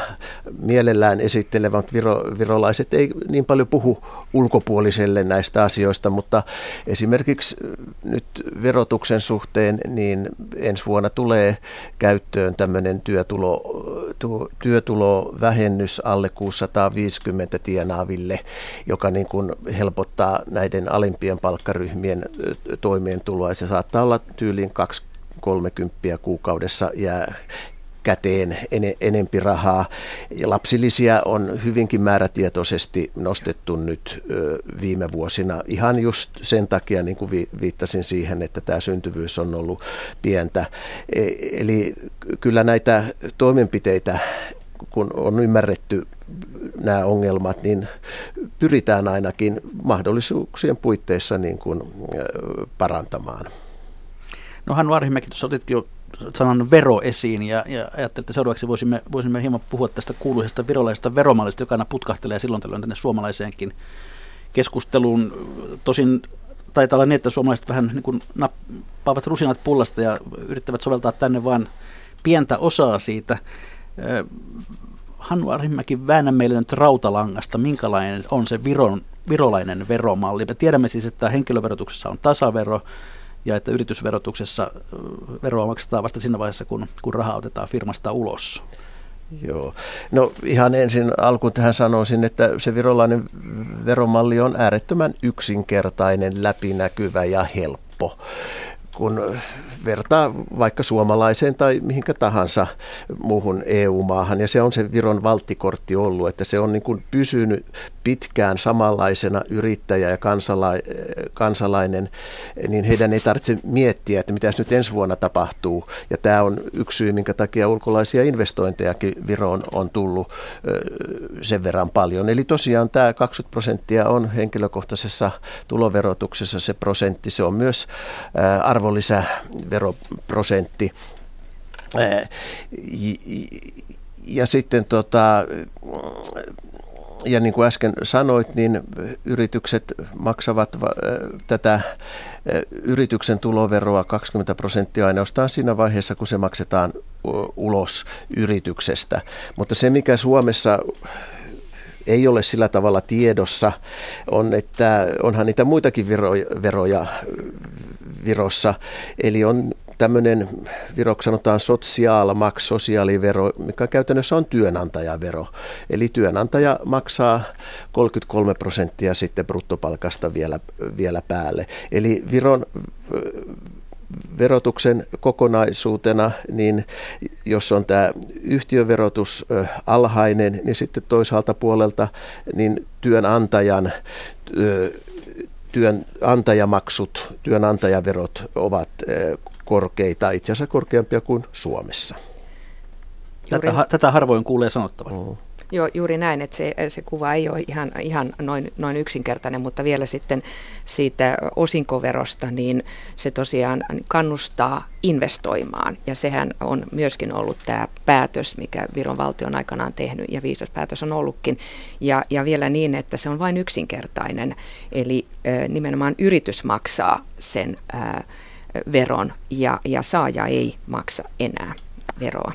mielellään esittelevät viro, virolaiset ei niin paljon puhu ulkopuoliselle näistä asioista, mutta esimerkiksi nyt verotuksen suhteen niin ensi vuonna tulee käyttöön tämmöinen työtulo, työtulovähennys alle 650 tienaaville, joka niin kuin helpottaa näiden alimpien palkkaryhmien toimeentuloa. Se saattaa olla tyyliin 30 kuukaudessa jää käteen en, enempi rahaa. Ja lapsilisiä on hyvinkin määrätietoisesti nostettu nyt ö, viime vuosina ihan just sen takia, niin kuin vi, viittasin siihen, että tämä syntyvyys on ollut pientä. E, eli kyllä näitä toimenpiteitä kun on ymmärretty nämä ongelmat, niin pyritään ainakin mahdollisuuksien puitteissa niin kuin parantamaan. No Hannu Arhimäki, tuossa otitkin jo sanan vero esiin ja, ja ajattelin, että seuraavaksi voisimme, voisimme hieman puhua tästä kuuluisesta virolaisesta veromallista, joka aina putkahtelee silloin tällöin tänne suomalaiseenkin keskusteluun. Tosin taitaa olla niin, että suomalaiset vähän niin kuin nappaavat rusinat pullasta ja yrittävät soveltaa tänne vain pientä osaa siitä. Hannu Arhimäki, väännä meille nyt rautalangasta, minkälainen on se viron, virolainen veromalli. Me tiedämme siis, että henkilöverotuksessa on tasavero, ja että yritysverotuksessa veroa maksetaan vasta siinä vaiheessa, kun, kun raha otetaan firmasta ulos. Joo. No ihan ensin alkuun tähän sanoisin, että se virolainen veromalli on äärettömän yksinkertainen, läpinäkyvä ja helppo kun vertaa vaikka suomalaiseen tai mihinkä tahansa muuhun EU-maahan. Ja se on se Viron valttikortti ollut, että se on niin kuin pysynyt pitkään samanlaisena yrittäjä ja kansala- kansalainen, niin heidän ei tarvitse miettiä, että mitä nyt ensi vuonna tapahtuu. Ja tämä on yksi syy, minkä takia ulkolaisia investointejakin Viroon on tullut sen verran paljon. Eli tosiaan tämä 20 prosenttia on henkilökohtaisessa tuloverotuksessa se prosentti. Se on myös arvonlisäveroprosentti. Ja sitten tota, ja niin kuin äsken sanoit, niin yritykset maksavat tätä yrityksen tuloveroa 20 prosenttia ainoastaan siinä vaiheessa, kun se maksetaan ulos yrityksestä. Mutta se, mikä Suomessa ei ole sillä tavalla tiedossa, on, että onhan niitä muitakin veroja Virossa. Eli on tämmöinen viroksi sanotaan sosiaalmaks, sosiaalivero, mikä käytännössä on työnantajavero. Eli työnantaja maksaa 33 prosenttia sitten bruttopalkasta vielä, vielä päälle. Eli Viron verotuksen kokonaisuutena, niin jos on tämä yhtiöverotus alhainen, niin sitten toisaalta puolelta niin työnantajan työnantajamaksut, työnantajaverot ovat korkeita, itse asiassa korkeampia kuin Suomessa. Tätä, tätä harvoin kuulee sanottavan. Mm. Joo, juuri näin, että se, se kuva ei ole ihan, ihan noin, noin yksinkertainen, mutta vielä sitten siitä osinkoverosta, niin se tosiaan kannustaa investoimaan. Ja sehän on myöskin ollut tämä päätös, mikä Viron valtio on aikanaan tehnyt, ja viisas päätös on ollutkin. Ja, ja vielä niin, että se on vain yksinkertainen, eli nimenomaan yritys maksaa sen ää, veron, ja, ja saaja ei maksa enää veroa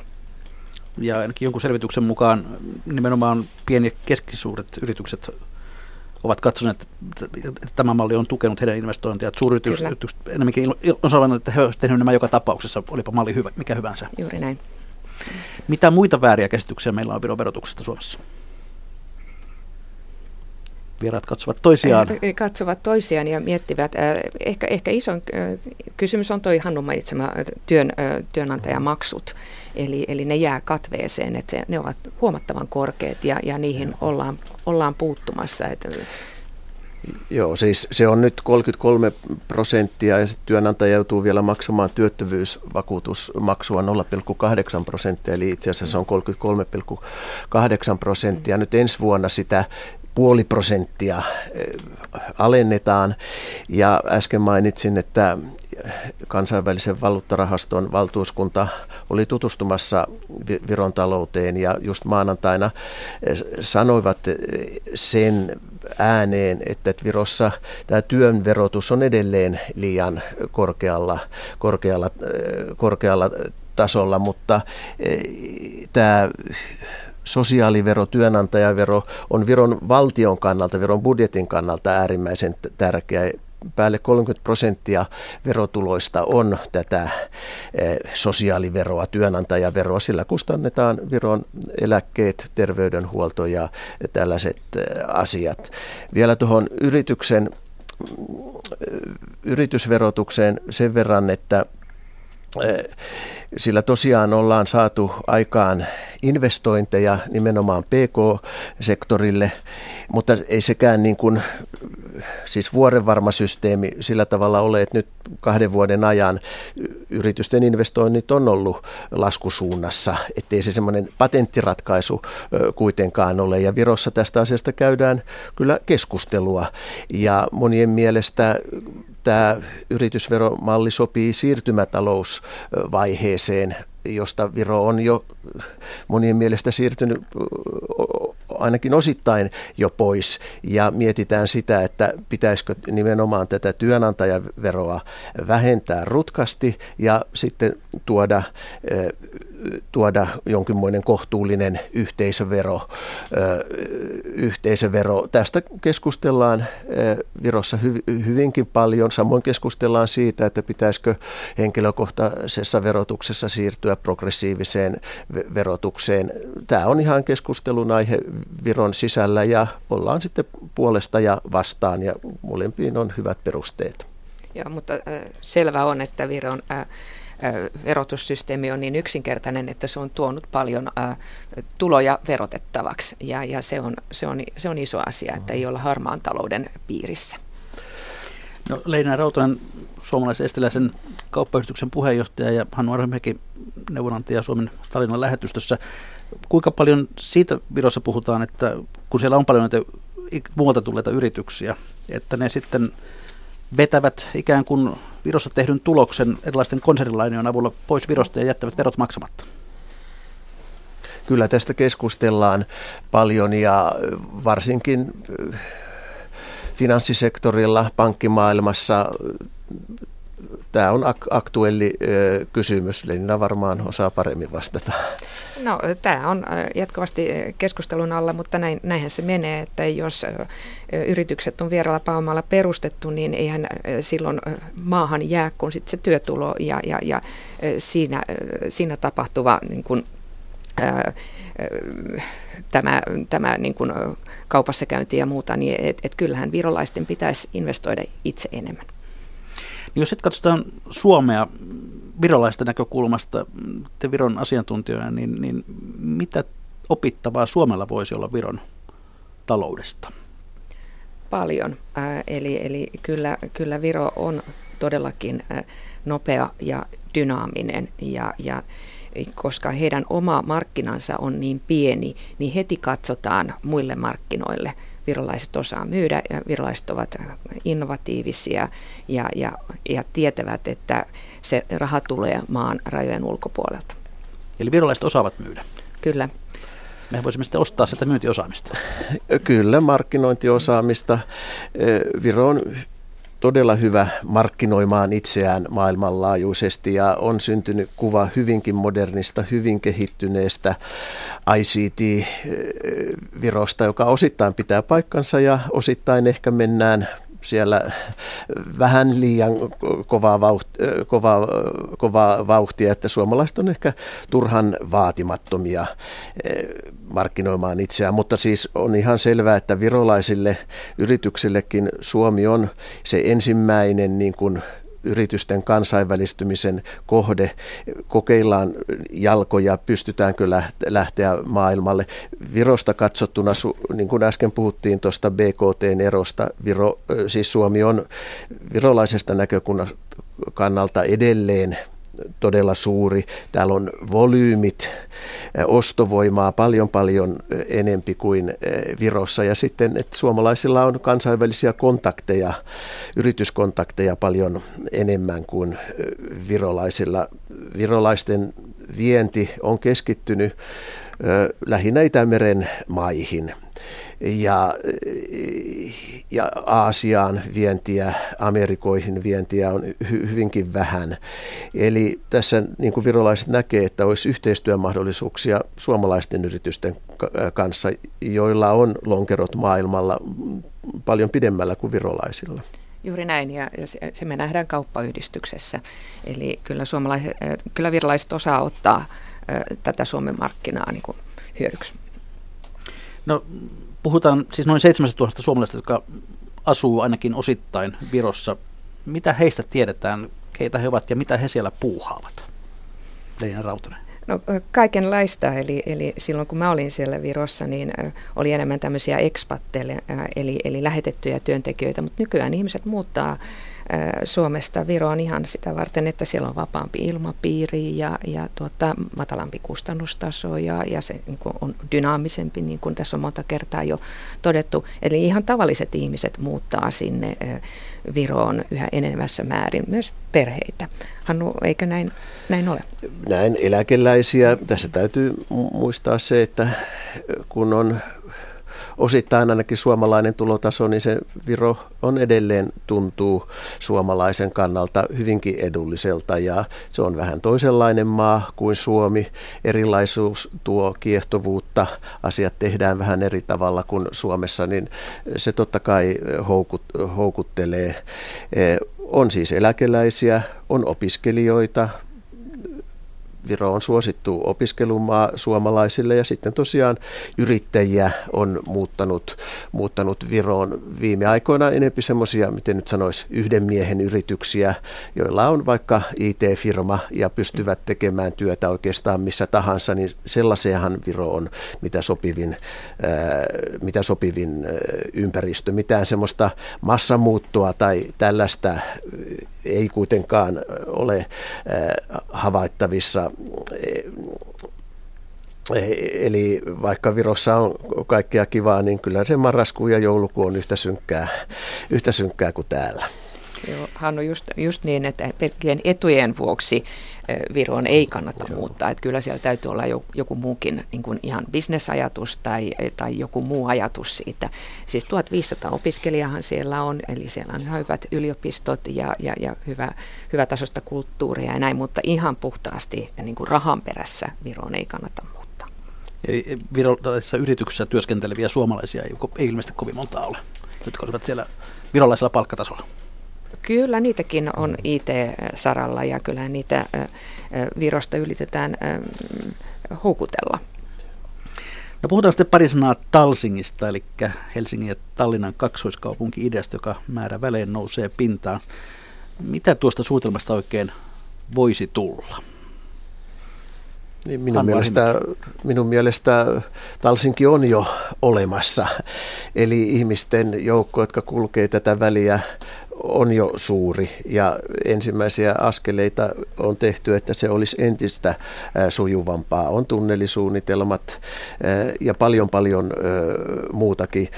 ja ainakin jonkun selvityksen mukaan nimenomaan pieni- ja keskisuuret yritykset ovat katsoneet, että tämä malli on tukenut heidän investointia. Että suuryritykset enemmänkin on sanonut, että he olisivat tehneet nämä joka tapauksessa, olipa malli hyvä, mikä hyvänsä. Juuri näin. Mitä muita vääriä käsityksiä meillä on verotuksesta Suomessa? Vieraat katsovat toisiaan? Katsovat toisiaan ja miettivät. Ehkä, ehkä iso kysymys on tuo Hannu mainitsema työn, työnantajamaksut. Eli, eli ne jää katveeseen, että se, ne ovat huomattavan korkeat ja, ja niihin ollaan, ollaan puuttumassa. Että Joo, siis se on nyt 33 prosenttia ja työnantaja joutuu vielä maksamaan työttövyysvakuutusmaksua 0,8 prosenttia, eli itse asiassa se on 33,8 prosenttia. Nyt ensi vuonna sitä puoli prosenttia eh, alennetaan. Ja äsken mainitsin, että kansainvälisen valuuttarahaston valtuuskunta oli tutustumassa Viron talouteen ja just maanantaina eh, sanoivat eh, sen ääneen, että Virossa tämä työn verotus on edelleen liian korkealla, korkealla, korkealla tasolla, mutta tämä sosiaalivero, työnantajavero on Viron valtion kannalta, Viron budjetin kannalta äärimmäisen tärkeä. Päälle 30 prosenttia verotuloista on tätä eh, sosiaaliveroa, työnantajaveroa. Sillä kustannetaan Viron eläkkeet, terveydenhuolto ja tällaiset eh, asiat. Vielä tuohon yrityksen eh, yritysverotukseen sen verran, että sillä tosiaan ollaan saatu aikaan investointeja nimenomaan PK-sektorille, mutta ei sekään niin kuin, siis vuorenvarma systeemi sillä tavalla ole, että nyt kahden vuoden ajan yritysten investoinnit on ollut laskusuunnassa, ettei se semmoinen patenttiratkaisu kuitenkaan ole. Ja Virossa tästä asiasta käydään kyllä keskustelua ja monien mielestä tämä yritysveromalli sopii siirtymätalousvaiheeseen, josta Viro on jo monien mielestä siirtynyt ainakin osittain jo pois. Ja mietitään sitä, että pitäisikö nimenomaan tätä työnantajaveroa vähentää rutkasti ja sitten tuoda tuoda jonkinmoinen kohtuullinen yhteisövero. yhteisövero. Tästä keskustellaan Virossa hyvinkin paljon. Samoin keskustellaan siitä, että pitäisikö henkilökohtaisessa verotuksessa siirtyä progressiiviseen verotukseen. Tämä on ihan keskustelun aihe Viron sisällä ja ollaan sitten puolesta ja vastaan ja molempiin on hyvät perusteet. Joo, mutta selvä on, että Viron verotussysteemi on niin yksinkertainen, että se on tuonut paljon tuloja verotettavaksi ja, ja se, on, se, on, se on iso asia, että ei olla harmaan talouden piirissä. No, Leina Rautonen, suomalaisen estiläisen kauppayhdistyksen puheenjohtaja ja Hannu Arhimäki, neuvonantaja Suomen Tallinnan lähetystössä. Kuinka paljon siitä Virossa puhutaan, että kun siellä on paljon näitä muualta tulleita yrityksiä, että ne sitten vetävät ikään kuin Virossa tehdyn tuloksen erilaisten konsernilainojen avulla pois Virosta ja jättävät verot maksamatta? Kyllä tästä keskustellaan paljon ja varsinkin finanssisektorilla, pankkimaailmassa tämä on ak- aktuelli kysymys. Lenina varmaan osaa paremmin vastata. No tämä on jatkuvasti keskustelun alla, mutta näin, näinhän se menee, että jos yritykset on vieralla pääomalla perustettu, niin eihän silloin maahan jää kun sit se työtulo ja, ja, ja siinä, siinä tapahtuva niin kun, ää, tämä, tämä niin kuin kaupassa käynti ja muuta, niin et, et kyllähän virolaisten pitäisi investoida itse enemmän. Niin jos sitten katsotaan Suomea virolaista näkökulmasta, te Viron asiantuntijoina, niin, niin mitä opittavaa Suomella voisi olla Viron taloudesta? Paljon. Äh, eli eli kyllä, kyllä Viro on todellakin äh, nopea ja dynaaminen ja, ja koska heidän oma markkinansa on niin pieni, niin heti katsotaan muille markkinoille. Virolaiset osaa myydä ja virolaiset ovat innovatiivisia ja, ja, ja tietävät, että se raha tulee maan rajojen ulkopuolelta. Eli virolaiset osaavat myydä? Kyllä. Me voisimme sitten ostaa sieltä myyntiosaamista. Kyllä, markkinointiosaamista. Viro on todella hyvä markkinoimaan itseään maailmanlaajuisesti ja on syntynyt kuva hyvinkin modernista, hyvin kehittyneestä ICT-virosta, joka osittain pitää paikkansa ja osittain ehkä mennään siellä vähän liian kovaa vauhtia, kovaa, kovaa vauhtia, että suomalaiset on ehkä turhan vaatimattomia markkinoimaan itseään, mutta siis on ihan selvää, että virolaisille yrityksillekin Suomi on se ensimmäinen niin kuin yritysten kansainvälistymisen kohde. Kokeillaan jalkoja, pystytäänkö lähteä maailmalle. Virosta katsottuna, niin kuin äsken puhuttiin tuosta BKT-erosta, Viro, siis Suomi on virolaisesta näkökulmasta kannalta edelleen todella suuri. Täällä on volyymit, ostovoimaa paljon paljon enempi kuin Virossa. Ja sitten, että suomalaisilla on kansainvälisiä kontakteja, yrityskontakteja paljon enemmän kuin virolaisilla. Virolaisten vienti on keskittynyt lähinnä Itämeren maihin ja, ja Aasiaan vientiä, Amerikoihin vientiä on hy, hyvinkin vähän. Eli tässä niin kuin virolaiset näkee, että olisi yhteistyömahdollisuuksia suomalaisten yritysten kanssa, joilla on lonkerot maailmalla paljon pidemmällä kuin virolaisilla. Juuri näin, ja se me nähdään kauppayhdistyksessä. Eli kyllä, suomalaiset, kyllä virolaiset osaa ottaa tätä Suomen markkinaa niin kuin hyödyksi. No Puhutaan siis noin 7000 suomalaisista, jotka asuu ainakin osittain Virossa. Mitä heistä tiedetään, keitä he ovat ja mitä he siellä puuhaavat? Leina Rautanen. No kaikenlaista, eli, eli silloin kun mä olin siellä Virossa, niin oli enemmän tämmöisiä ekspatteja, eli, eli lähetettyjä työntekijöitä, mutta nykyään ihmiset muuttaa Suomesta Viroon ihan sitä varten, että siellä on vapaampi ilmapiiri ja, ja tuota, matalampi kustannustaso ja, ja se niin on dynaamisempi, niin kuin tässä on monta kertaa jo todettu. Eli ihan tavalliset ihmiset muuttaa sinne Viroon yhä enemmässä määrin, myös perheitä. Hannu, eikö näin, näin ole? Näin eläkeläisiä. Tässä täytyy muistaa se, että kun on osittain ainakin suomalainen tulotaso, niin se Viro on edelleen tuntuu suomalaisen kannalta hyvinkin edulliselta ja se on vähän toisenlainen maa kuin Suomi. Erilaisuus tuo kiehtovuutta, asiat tehdään vähän eri tavalla kuin Suomessa, niin se totta kai houkut, houkuttelee. Eh, on siis eläkeläisiä, on opiskelijoita, Viro on suosittu opiskelumaa suomalaisille ja sitten tosiaan yrittäjiä on muuttanut, muuttanut Viroon viime aikoina enempi semmoisia, miten nyt sanoisi, yhden miehen yrityksiä, joilla on vaikka IT-firma ja pystyvät tekemään työtä oikeastaan missä tahansa, niin sellaisiahan Viro on mitä sopivin, ää, mitä sopivin ympäristö. Mitään semmoista massamuuttoa tai tällaista ei kuitenkaan ole havaittavissa Eli vaikka Virossa on kaikkea kivaa, niin kyllä se marraskuu ja joulukuu on yhtä synkkää, yhtä synkkää kuin täällä. Joo, Hannu, just, just niin, että pelkkien etujen vuoksi Viroon ei kannata Joo. muuttaa. Että kyllä siellä täytyy olla joku muukin niin kuin ihan bisnesajatus tai, tai joku muu ajatus siitä. Siis 1500 opiskelijahan siellä on, eli siellä on hyvät yliopistot ja, ja, ja hyvä, hyvä tasosta kulttuuria ja näin, mutta ihan puhtaasti niin kuin rahan perässä Viroon ei kannata muuttaa. Eli virolaisissa yrityksissä työskenteleviä suomalaisia ei, ei ilmeisesti kovin monta ole, jotka olivat siellä virolaisella palkkatasolla. Kyllä niitäkin on IT-saralla ja kyllä niitä Virosta ylitetään houkutella. No puhutaan sitten pari sanaa Talsingista, eli Helsingin ja Tallinnan kaksoiskaupunki-ideasta, joka määrä välein nousee pintaan. Mitä tuosta suunnitelmasta oikein voisi tulla? Niin minun, mielestä, minun mielestä Talsinki on jo olemassa. Eli ihmisten joukko, jotka kulkee tätä väliä, on jo suuri ja ensimmäisiä askeleita on tehty, että se olisi entistä sujuvampaa. On tunnelisuunnitelmat ja paljon paljon muutakin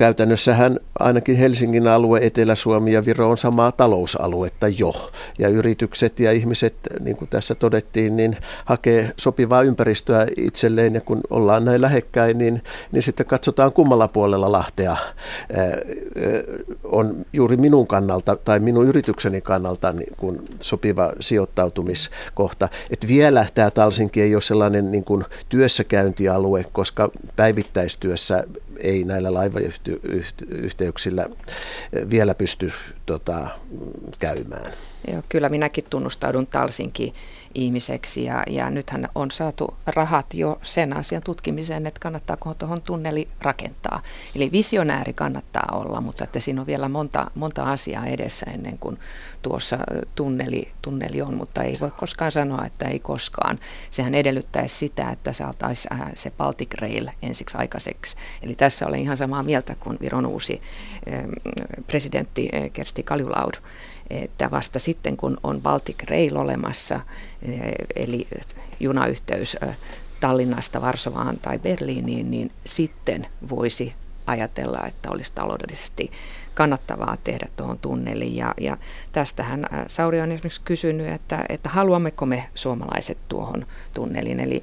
käytännössähän ainakin Helsingin alue, Etelä-Suomi ja Viro on samaa talousaluetta jo. Ja yritykset ja ihmiset, niin kuin tässä todettiin, niin hakee sopivaa ympäristöä itselleen. Ja kun ollaan näin lähekkäin, niin, niin sitten katsotaan kummalla puolella Lahtea on juuri minun kannalta tai minun yritykseni kannalta niin kuin sopiva sijoittautumiskohta. Et vielä tämä Talsinki ei ole sellainen niin kuin työssäkäyntialue, koska päivittäistyössä ei näillä laivayhteyksillä vielä pysty tota, käymään. Joo, kyllä minäkin tunnustaudun Talsinkin ihmiseksi ja, ja nythän on saatu rahat jo sen asian tutkimiseen, että kannattaako tuohon tunneli rakentaa. Eli visionääri kannattaa olla, mutta että siinä on vielä monta, monta asiaa edessä ennen kuin tuossa tunneli, tunneli on, mutta ei voi koskaan sanoa, että ei koskaan. Sehän edellyttäisi sitä, että saataisiin äh, se Baltic Rail ensiksi aikaiseksi. Eli tässä olen ihan samaa mieltä kuin Viron uusi presidentti äh, Kersti Kaljulaud että vasta sitten kun on Baltic Rail olemassa, eh, eli junayhteys eh, Tallinnasta Varsovaan tai Berliiniin, niin sitten voisi ajatella, että olisi taloudellisesti kannattavaa tehdä tuohon tunneliin. Ja, ja tästähän eh, Sauri on esimerkiksi kysynyt, että, että haluammeko me suomalaiset tuohon tunneliin. Eli,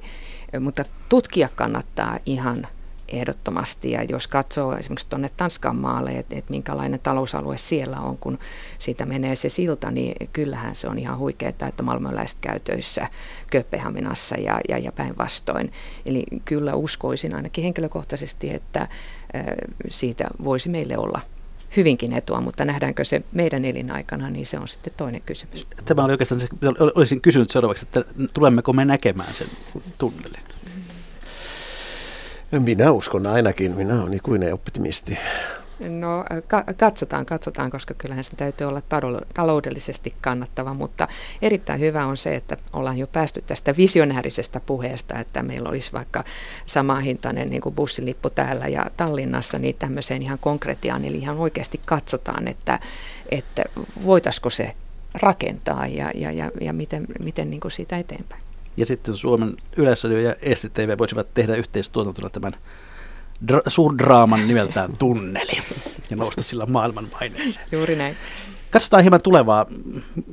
mutta tutkia kannattaa ihan ehdottomasti. Ja jos katsoo esimerkiksi tuonne Tanskan maalle, että et minkälainen talousalue siellä on, kun siitä menee se silta, niin kyllähän se on ihan huikeaa, että maailmanlaiset käy töissä Kööpenhaminassa ja, ja, ja päinvastoin. Eli kyllä uskoisin ainakin henkilökohtaisesti, että siitä voisi meille olla hyvinkin etua, mutta nähdäänkö se meidän elinaikana, niin se on sitten toinen kysymys. Tämä oli oikeastaan se, olisin kysynyt seuraavaksi, että tulemmeko me näkemään sen tunnelin? Minä uskon ainakin, minä olen ikuinen optimisti. No ka- katsotaan, katsotaan, koska kyllähän se täytyy olla taloudellisesti kannattava, mutta erittäin hyvä on se, että ollaan jo päästy tästä visionäärisestä puheesta, että meillä olisi vaikka sama hintainen niin kuin bussilippu täällä ja Tallinnassa, niin tämmöiseen ihan konkretiaan, eli ihan oikeasti katsotaan, että, että voitaisiko se rakentaa ja, ja, ja, ja miten, miten niin kuin siitä eteenpäin ja sitten Suomen Yleisradio ja STTV voisivat tehdä yhteistuotantona tämän dra- suurdraaman nimeltään Tunneli ja nousta sillä maailman maineeseen. Juuri näin. Katsotaan hieman tulevaa.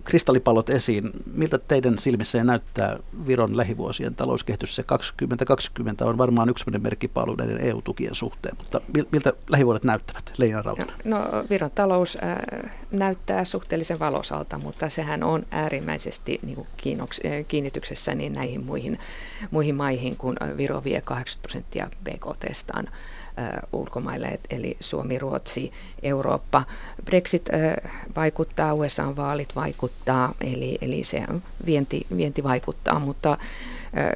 Kristallipallot esiin. Miltä teidän silmissä näyttää Viron lähivuosien talouskehitys? Se 2020 on varmaan yksi merkkipaalu näiden EU-tukien suhteen, mutta miltä lähivuodet näyttävät? Leina Rautana. No, Viron talous äh, näyttää suhteellisen valosalta, mutta sehän on äärimmäisesti niin kuin kiinnoks, äh, kiinnityksessä niin näihin muihin, muihin maihin, kun Viro vie 80 prosenttia BKTstaan ulkomaille, eli Suomi, Ruotsi, Eurooppa. Brexit vaikuttaa, USA-vaalit vaikuttaa, eli, eli se vienti, vienti vaikuttaa, mutta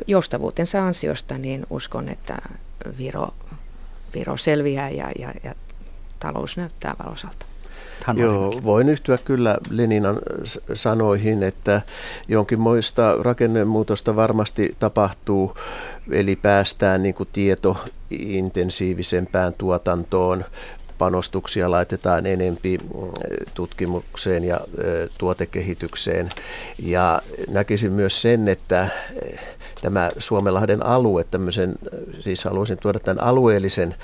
joustavuutensa ansiosta niin uskon, että Viro, Viro selviää ja, ja, ja talous näyttää valosalta. Joo, voin yhtyä kyllä Leninan sanoihin, että jonkinmoista rakennemuutosta varmasti tapahtuu, eli päästään niin kuin tietointensiivisempään tuotantoon, panostuksia laitetaan enempi mm, tutkimukseen ja tuotekehitykseen. Ja näkisin myös sen, että tämä Suomenlahden alue, siis haluaisin tuoda tämän alueellisen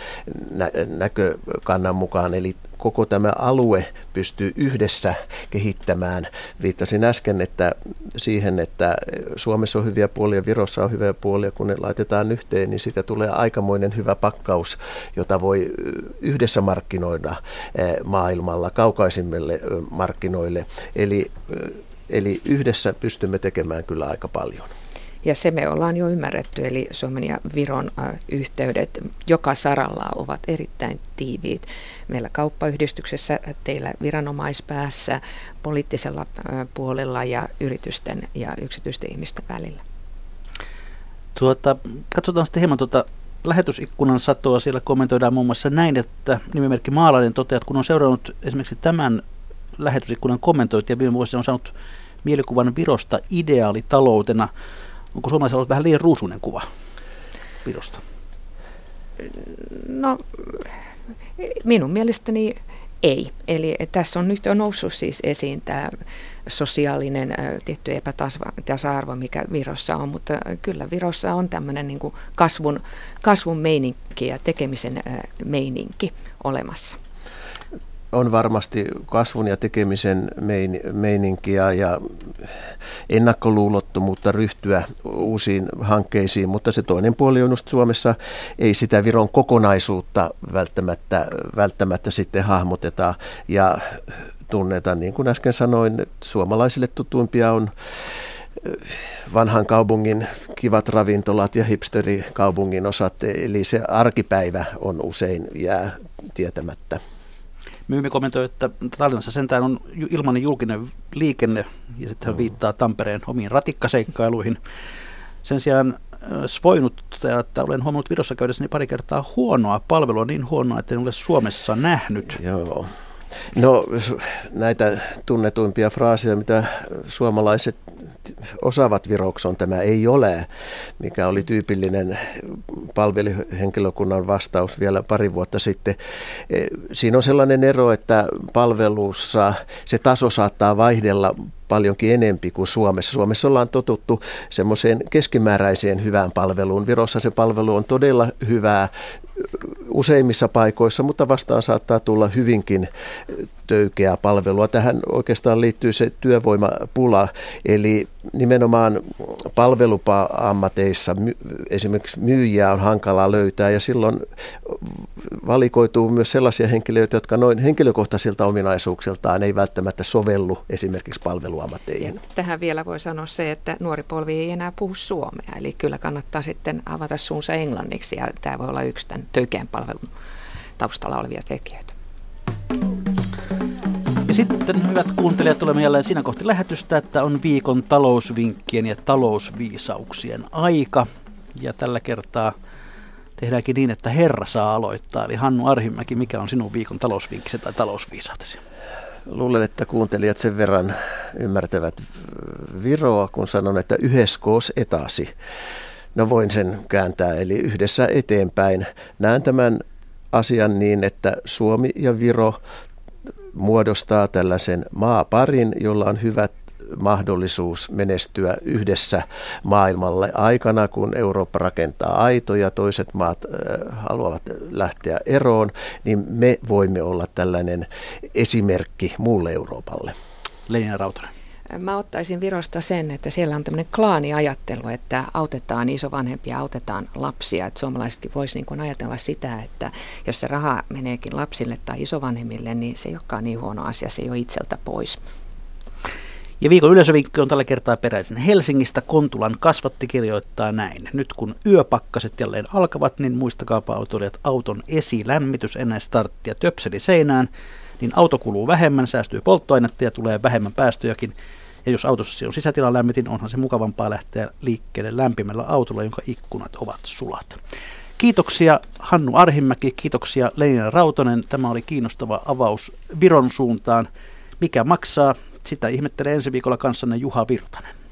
nä- näkökannan mukaan, eli koko tämä alue pystyy yhdessä kehittämään. Viittasin äsken että siihen, että Suomessa on hyviä puolia, Virossa on hyviä puolia, kun ne laitetaan yhteen, niin siitä tulee aikamoinen hyvä pakkaus, jota voi yhdessä markkinoida maailmalla kaukaisimmille markkinoille. Eli, eli yhdessä pystymme tekemään kyllä aika paljon. Ja se me ollaan jo ymmärretty, eli Suomen ja Viron yhteydet joka saralla ovat erittäin tiiviit. Meillä kauppayhdistyksessä, teillä viranomaispäässä, poliittisella puolella ja yritysten ja yksityisten ihmisten välillä. Tuota, katsotaan sitten hieman tuota lähetysikkunan satoa. Siellä kommentoidaan muun muassa näin, että nimimerkki Maalainen toteaa, että kun on seurannut esimerkiksi tämän lähetysikkunan kommentointia viime vuosina on saanut mielikuvan Virosta ideaalitaloutena. Onko suomalaisella ollut vähän liian ruusunen kuva Virosta? No, minun mielestäni ei. Eli tässä on nyt jo noussut siis esiin tämä sosiaalinen tietty epätasa-arvo, mikä Virossa on, mutta kyllä Virossa on tämmöinen niin kasvun, kasvun meininki ja tekemisen meininki olemassa on varmasti kasvun ja tekemisen mein, meininkiä ja ennakkoluulottomuutta ryhtyä uusiin hankkeisiin, mutta se toinen puoli on just Suomessa, ei sitä Viron kokonaisuutta välttämättä, välttämättä sitten hahmoteta ja tunneta. Niin kuin äsken sanoin, suomalaisille tutuimpia on vanhan kaupungin kivat ravintolat ja hipsterikaupungin osat, eli se arkipäivä on usein jää tietämättä. Myymi kommentoi, että Tallinnassa sentään on ilmainen julkinen liikenne ja sitten hän viittaa Tampereen omiin ratikkaseikkailuihin. Sen sijaan äh, Svoinut että olen huomannut Virossa käydessäni pari kertaa huonoa palvelua, niin huonoa, että en ole Suomessa nähnyt. Joo. No näitä tunnetuimpia fraaseja, mitä suomalaiset osaavat virokson tämä ei ole, mikä oli tyypillinen palveluhenkilökunnan vastaus vielä pari vuotta sitten. E, siinä on sellainen ero, että palvelussa se taso saattaa vaihdella paljonkin enempi kuin Suomessa. Suomessa ollaan totuttu semmoiseen keskimääräiseen hyvään palveluun. Virossa se palvelu on todella hyvää useimmissa paikoissa, mutta vastaan saattaa tulla hyvinkin töykeää palvelua. Tähän oikeastaan liittyy se työvoimapula, eli nimenomaan palvelupa-ammateissa esimerkiksi myyjiä on hankala löytää ja silloin valikoituu myös sellaisia henkilöitä, jotka noin henkilökohtaisilta ominaisuuksiltaan ei välttämättä sovellu esimerkiksi palveluammatteihin. Tähän vielä voi sanoa se, että nuori polvi ei enää puhu suomea, eli kyllä kannattaa sitten avata suunsa englanniksi ja tämä voi olla yksi tämän töykeän palvelun taustalla olevia tekijöitä. Ja sitten, hyvät kuuntelijat, tulemme jälleen siinä kohti lähetystä, että on viikon talousvinkkien ja talousviisauksien aika. Ja tällä kertaa tehdäänkin niin, että Herra saa aloittaa. Eli Hannu Arhimäki, mikä on sinun viikon talousvinkkisi tai talousviisautesi? Luulen, että kuuntelijat sen verran ymmärtävät Viroa, kun sanon, että yhdeskoos etasi. No voin sen kääntää, eli yhdessä eteenpäin. Näen tämän asian niin, että Suomi ja Viro muodostaa tällaisen maaparin, jolla on hyvät mahdollisuus menestyä yhdessä maailmalle aikana, kun Eurooppa rakentaa aitoja, toiset maat haluavat lähteä eroon, niin me voimme olla tällainen esimerkki muulle Euroopalle. Leija Rautanen. Mä ottaisin Virosta sen, että siellä on tämmöinen klaaniajattelu, että autetaan isovanhempia, autetaan lapsia. Että suomalaisetkin voisi niin ajatella sitä, että jos se raha meneekin lapsille tai isovanhemmille, niin se ei olekaan niin huono asia, se ei ole itseltä pois. Ja viikon yleisövinkki on tällä kertaa peräisin Helsingistä. Kontulan kasvatti kirjoittaa näin. Nyt kun yöpakkaset jälleen alkavat, niin muistakaapa autoilijat auton esilämmitys ennen starttia töpseli seinään niin auto kuluu vähemmän, säästyy polttoainetta ja tulee vähemmän päästöjäkin. Ja jos autossa on sisätilan lämmitin, onhan se mukavampaa lähteä liikkeelle lämpimällä autolla, jonka ikkunat ovat sulat. Kiitoksia Hannu Arhimäki, kiitoksia Leina Rautonen. Tämä oli kiinnostava avaus Viron suuntaan. Mikä maksaa? Sitä ihmettelee ensi viikolla kanssanne Juha Virtanen.